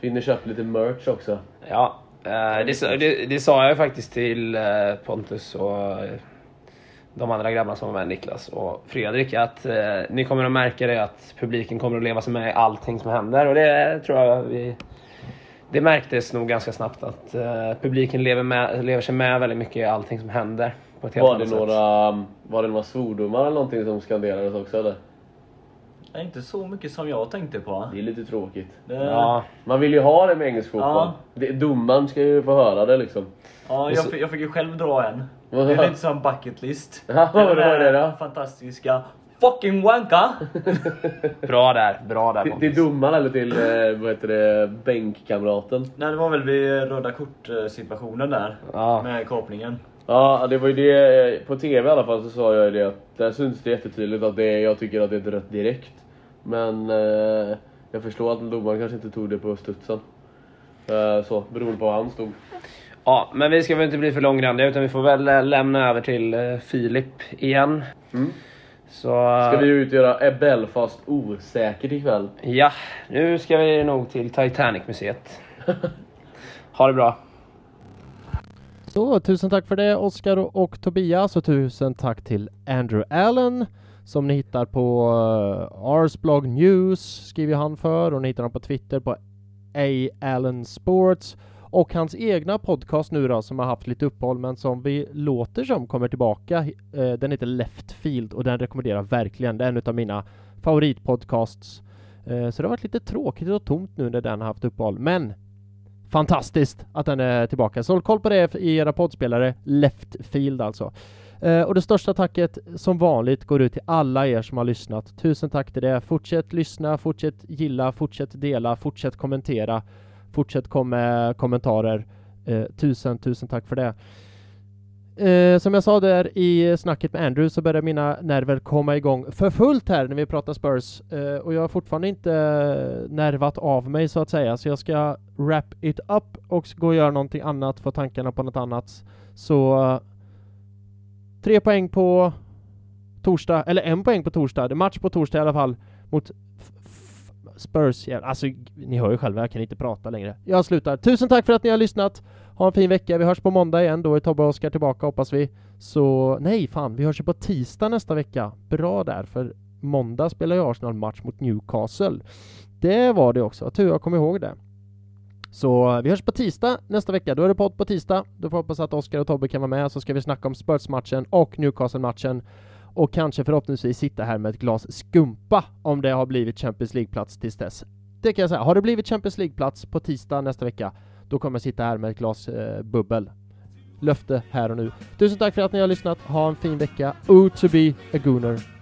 Finner köpt lite merch också. Ja, eh, det, sa- det, det sa jag faktiskt till eh, Pontus och de andra grabbarna som var med, Niklas och Fredrik, att ni kommer att märka det att publiken kommer att leva sig med i allting som händer och det tror jag vi... Det märktes nog ganska snabbt att publiken lever, med, lever sig med väldigt mycket i allting som händer. På ett helt Var det, sätt. några, var det några svordomar eller någonting som skanderades också eller? Det är inte så mycket som jag tänkte på. Det är lite tråkigt. Det, Ja, Man vill ju ha det med engelsk fotboll. Ja. Domaren ska ju få höra det liksom. Ja, jag, så- fick, jag fick ju själv dra en. Det är lite som bucket list. Ja, vad var det då? fantastiska Fucking wanka! bra där, bra där Till, Pontus. till domaren eller till eh, vad heter det, bänkkamraten? Nej, det var väl vid röda kort situationen där. Ja. Med kapningen. Ja, det var ju det. eh, På TV i alla fall så sa jag ju det att där syns det jättetydligt att det jag tycker att det är ett rött direkt. Men eh, jag förstår att domaren kanske inte tog det på studsen. Eh, så, beroende på var han stod. Ja, men vi ska väl inte bli för långrandiga utan vi får väl eh, lämna över till eh, Filip igen. Mm. Så... Ska vi ut och göra är Belfast osäkert ikväll? Ja, nu ska vi nog till Titanic-museet. ha det bra. Så tusen tack för det Oskar och, och Tobias och tusen tack till Andrew Allen som ni hittar på eh, uh, Arsblog News skriver han för och ni hittar honom på Twitter på A. Allen Sports och hans egna podcast nu då som har haft lite uppehåll men som vi låter som kommer tillbaka. Eh, den heter Left Field och den rekommenderar verkligen. Det är en av mina favoritpodcasts. Eh, så det har varit lite tråkigt och tomt nu när den har haft uppehåll men Fantastiskt att den är tillbaka. Så håll koll på det i era poddspelare. Left Field alltså. Eh, och det största tacket som vanligt går ut till alla er som har lyssnat. Tusen tack till det. Fortsätt lyssna, fortsätt gilla, fortsätt dela, fortsätt kommentera, fortsätt kom med kommentarer. Eh, tusen, tusen tack för det. Eh, som jag sa där i snacket med Andrew så börjar mina nerver komma igång för fullt här när vi pratar Spurs eh, och jag har fortfarande inte nervat av mig så att säga så jag ska wrap it up och gå och göra någonting annat, få tankarna på något annat. Så tre poäng på torsdag, eller en poäng på torsdag, det är match på torsdag i alla fall mot Spurs. Alltså ni hör ju själva, jag kan inte prata längre. Jag slutar. Tusen tack för att ni har lyssnat. Ha en fin vecka. Vi hörs på måndag igen. Då är Tobbe och Oskar tillbaka hoppas vi. Så nej, fan, vi hörs ju på tisdag nästa vecka. Bra där, för måndag spelar ju Arsenal match mot Newcastle. Det var det också. Tur jag kom ihåg det. Så vi hörs på tisdag nästa vecka. Då är det podd på tisdag. Då får jag hoppas att Oskar och Tobbe kan vara med så ska vi snacka om Spurs-matchen och Newcastle-matchen och kanske förhoppningsvis sitta här med ett glas skumpa om det har blivit Champions League-plats tills dess. Det kan jag säga. Har det blivit Champions League-plats på tisdag nästa vecka, då kommer jag sitta här med ett glas eh, bubbel. Löfte här och nu. Tusen tack för att ni har lyssnat. Ha en fin vecka. O to be a gooner.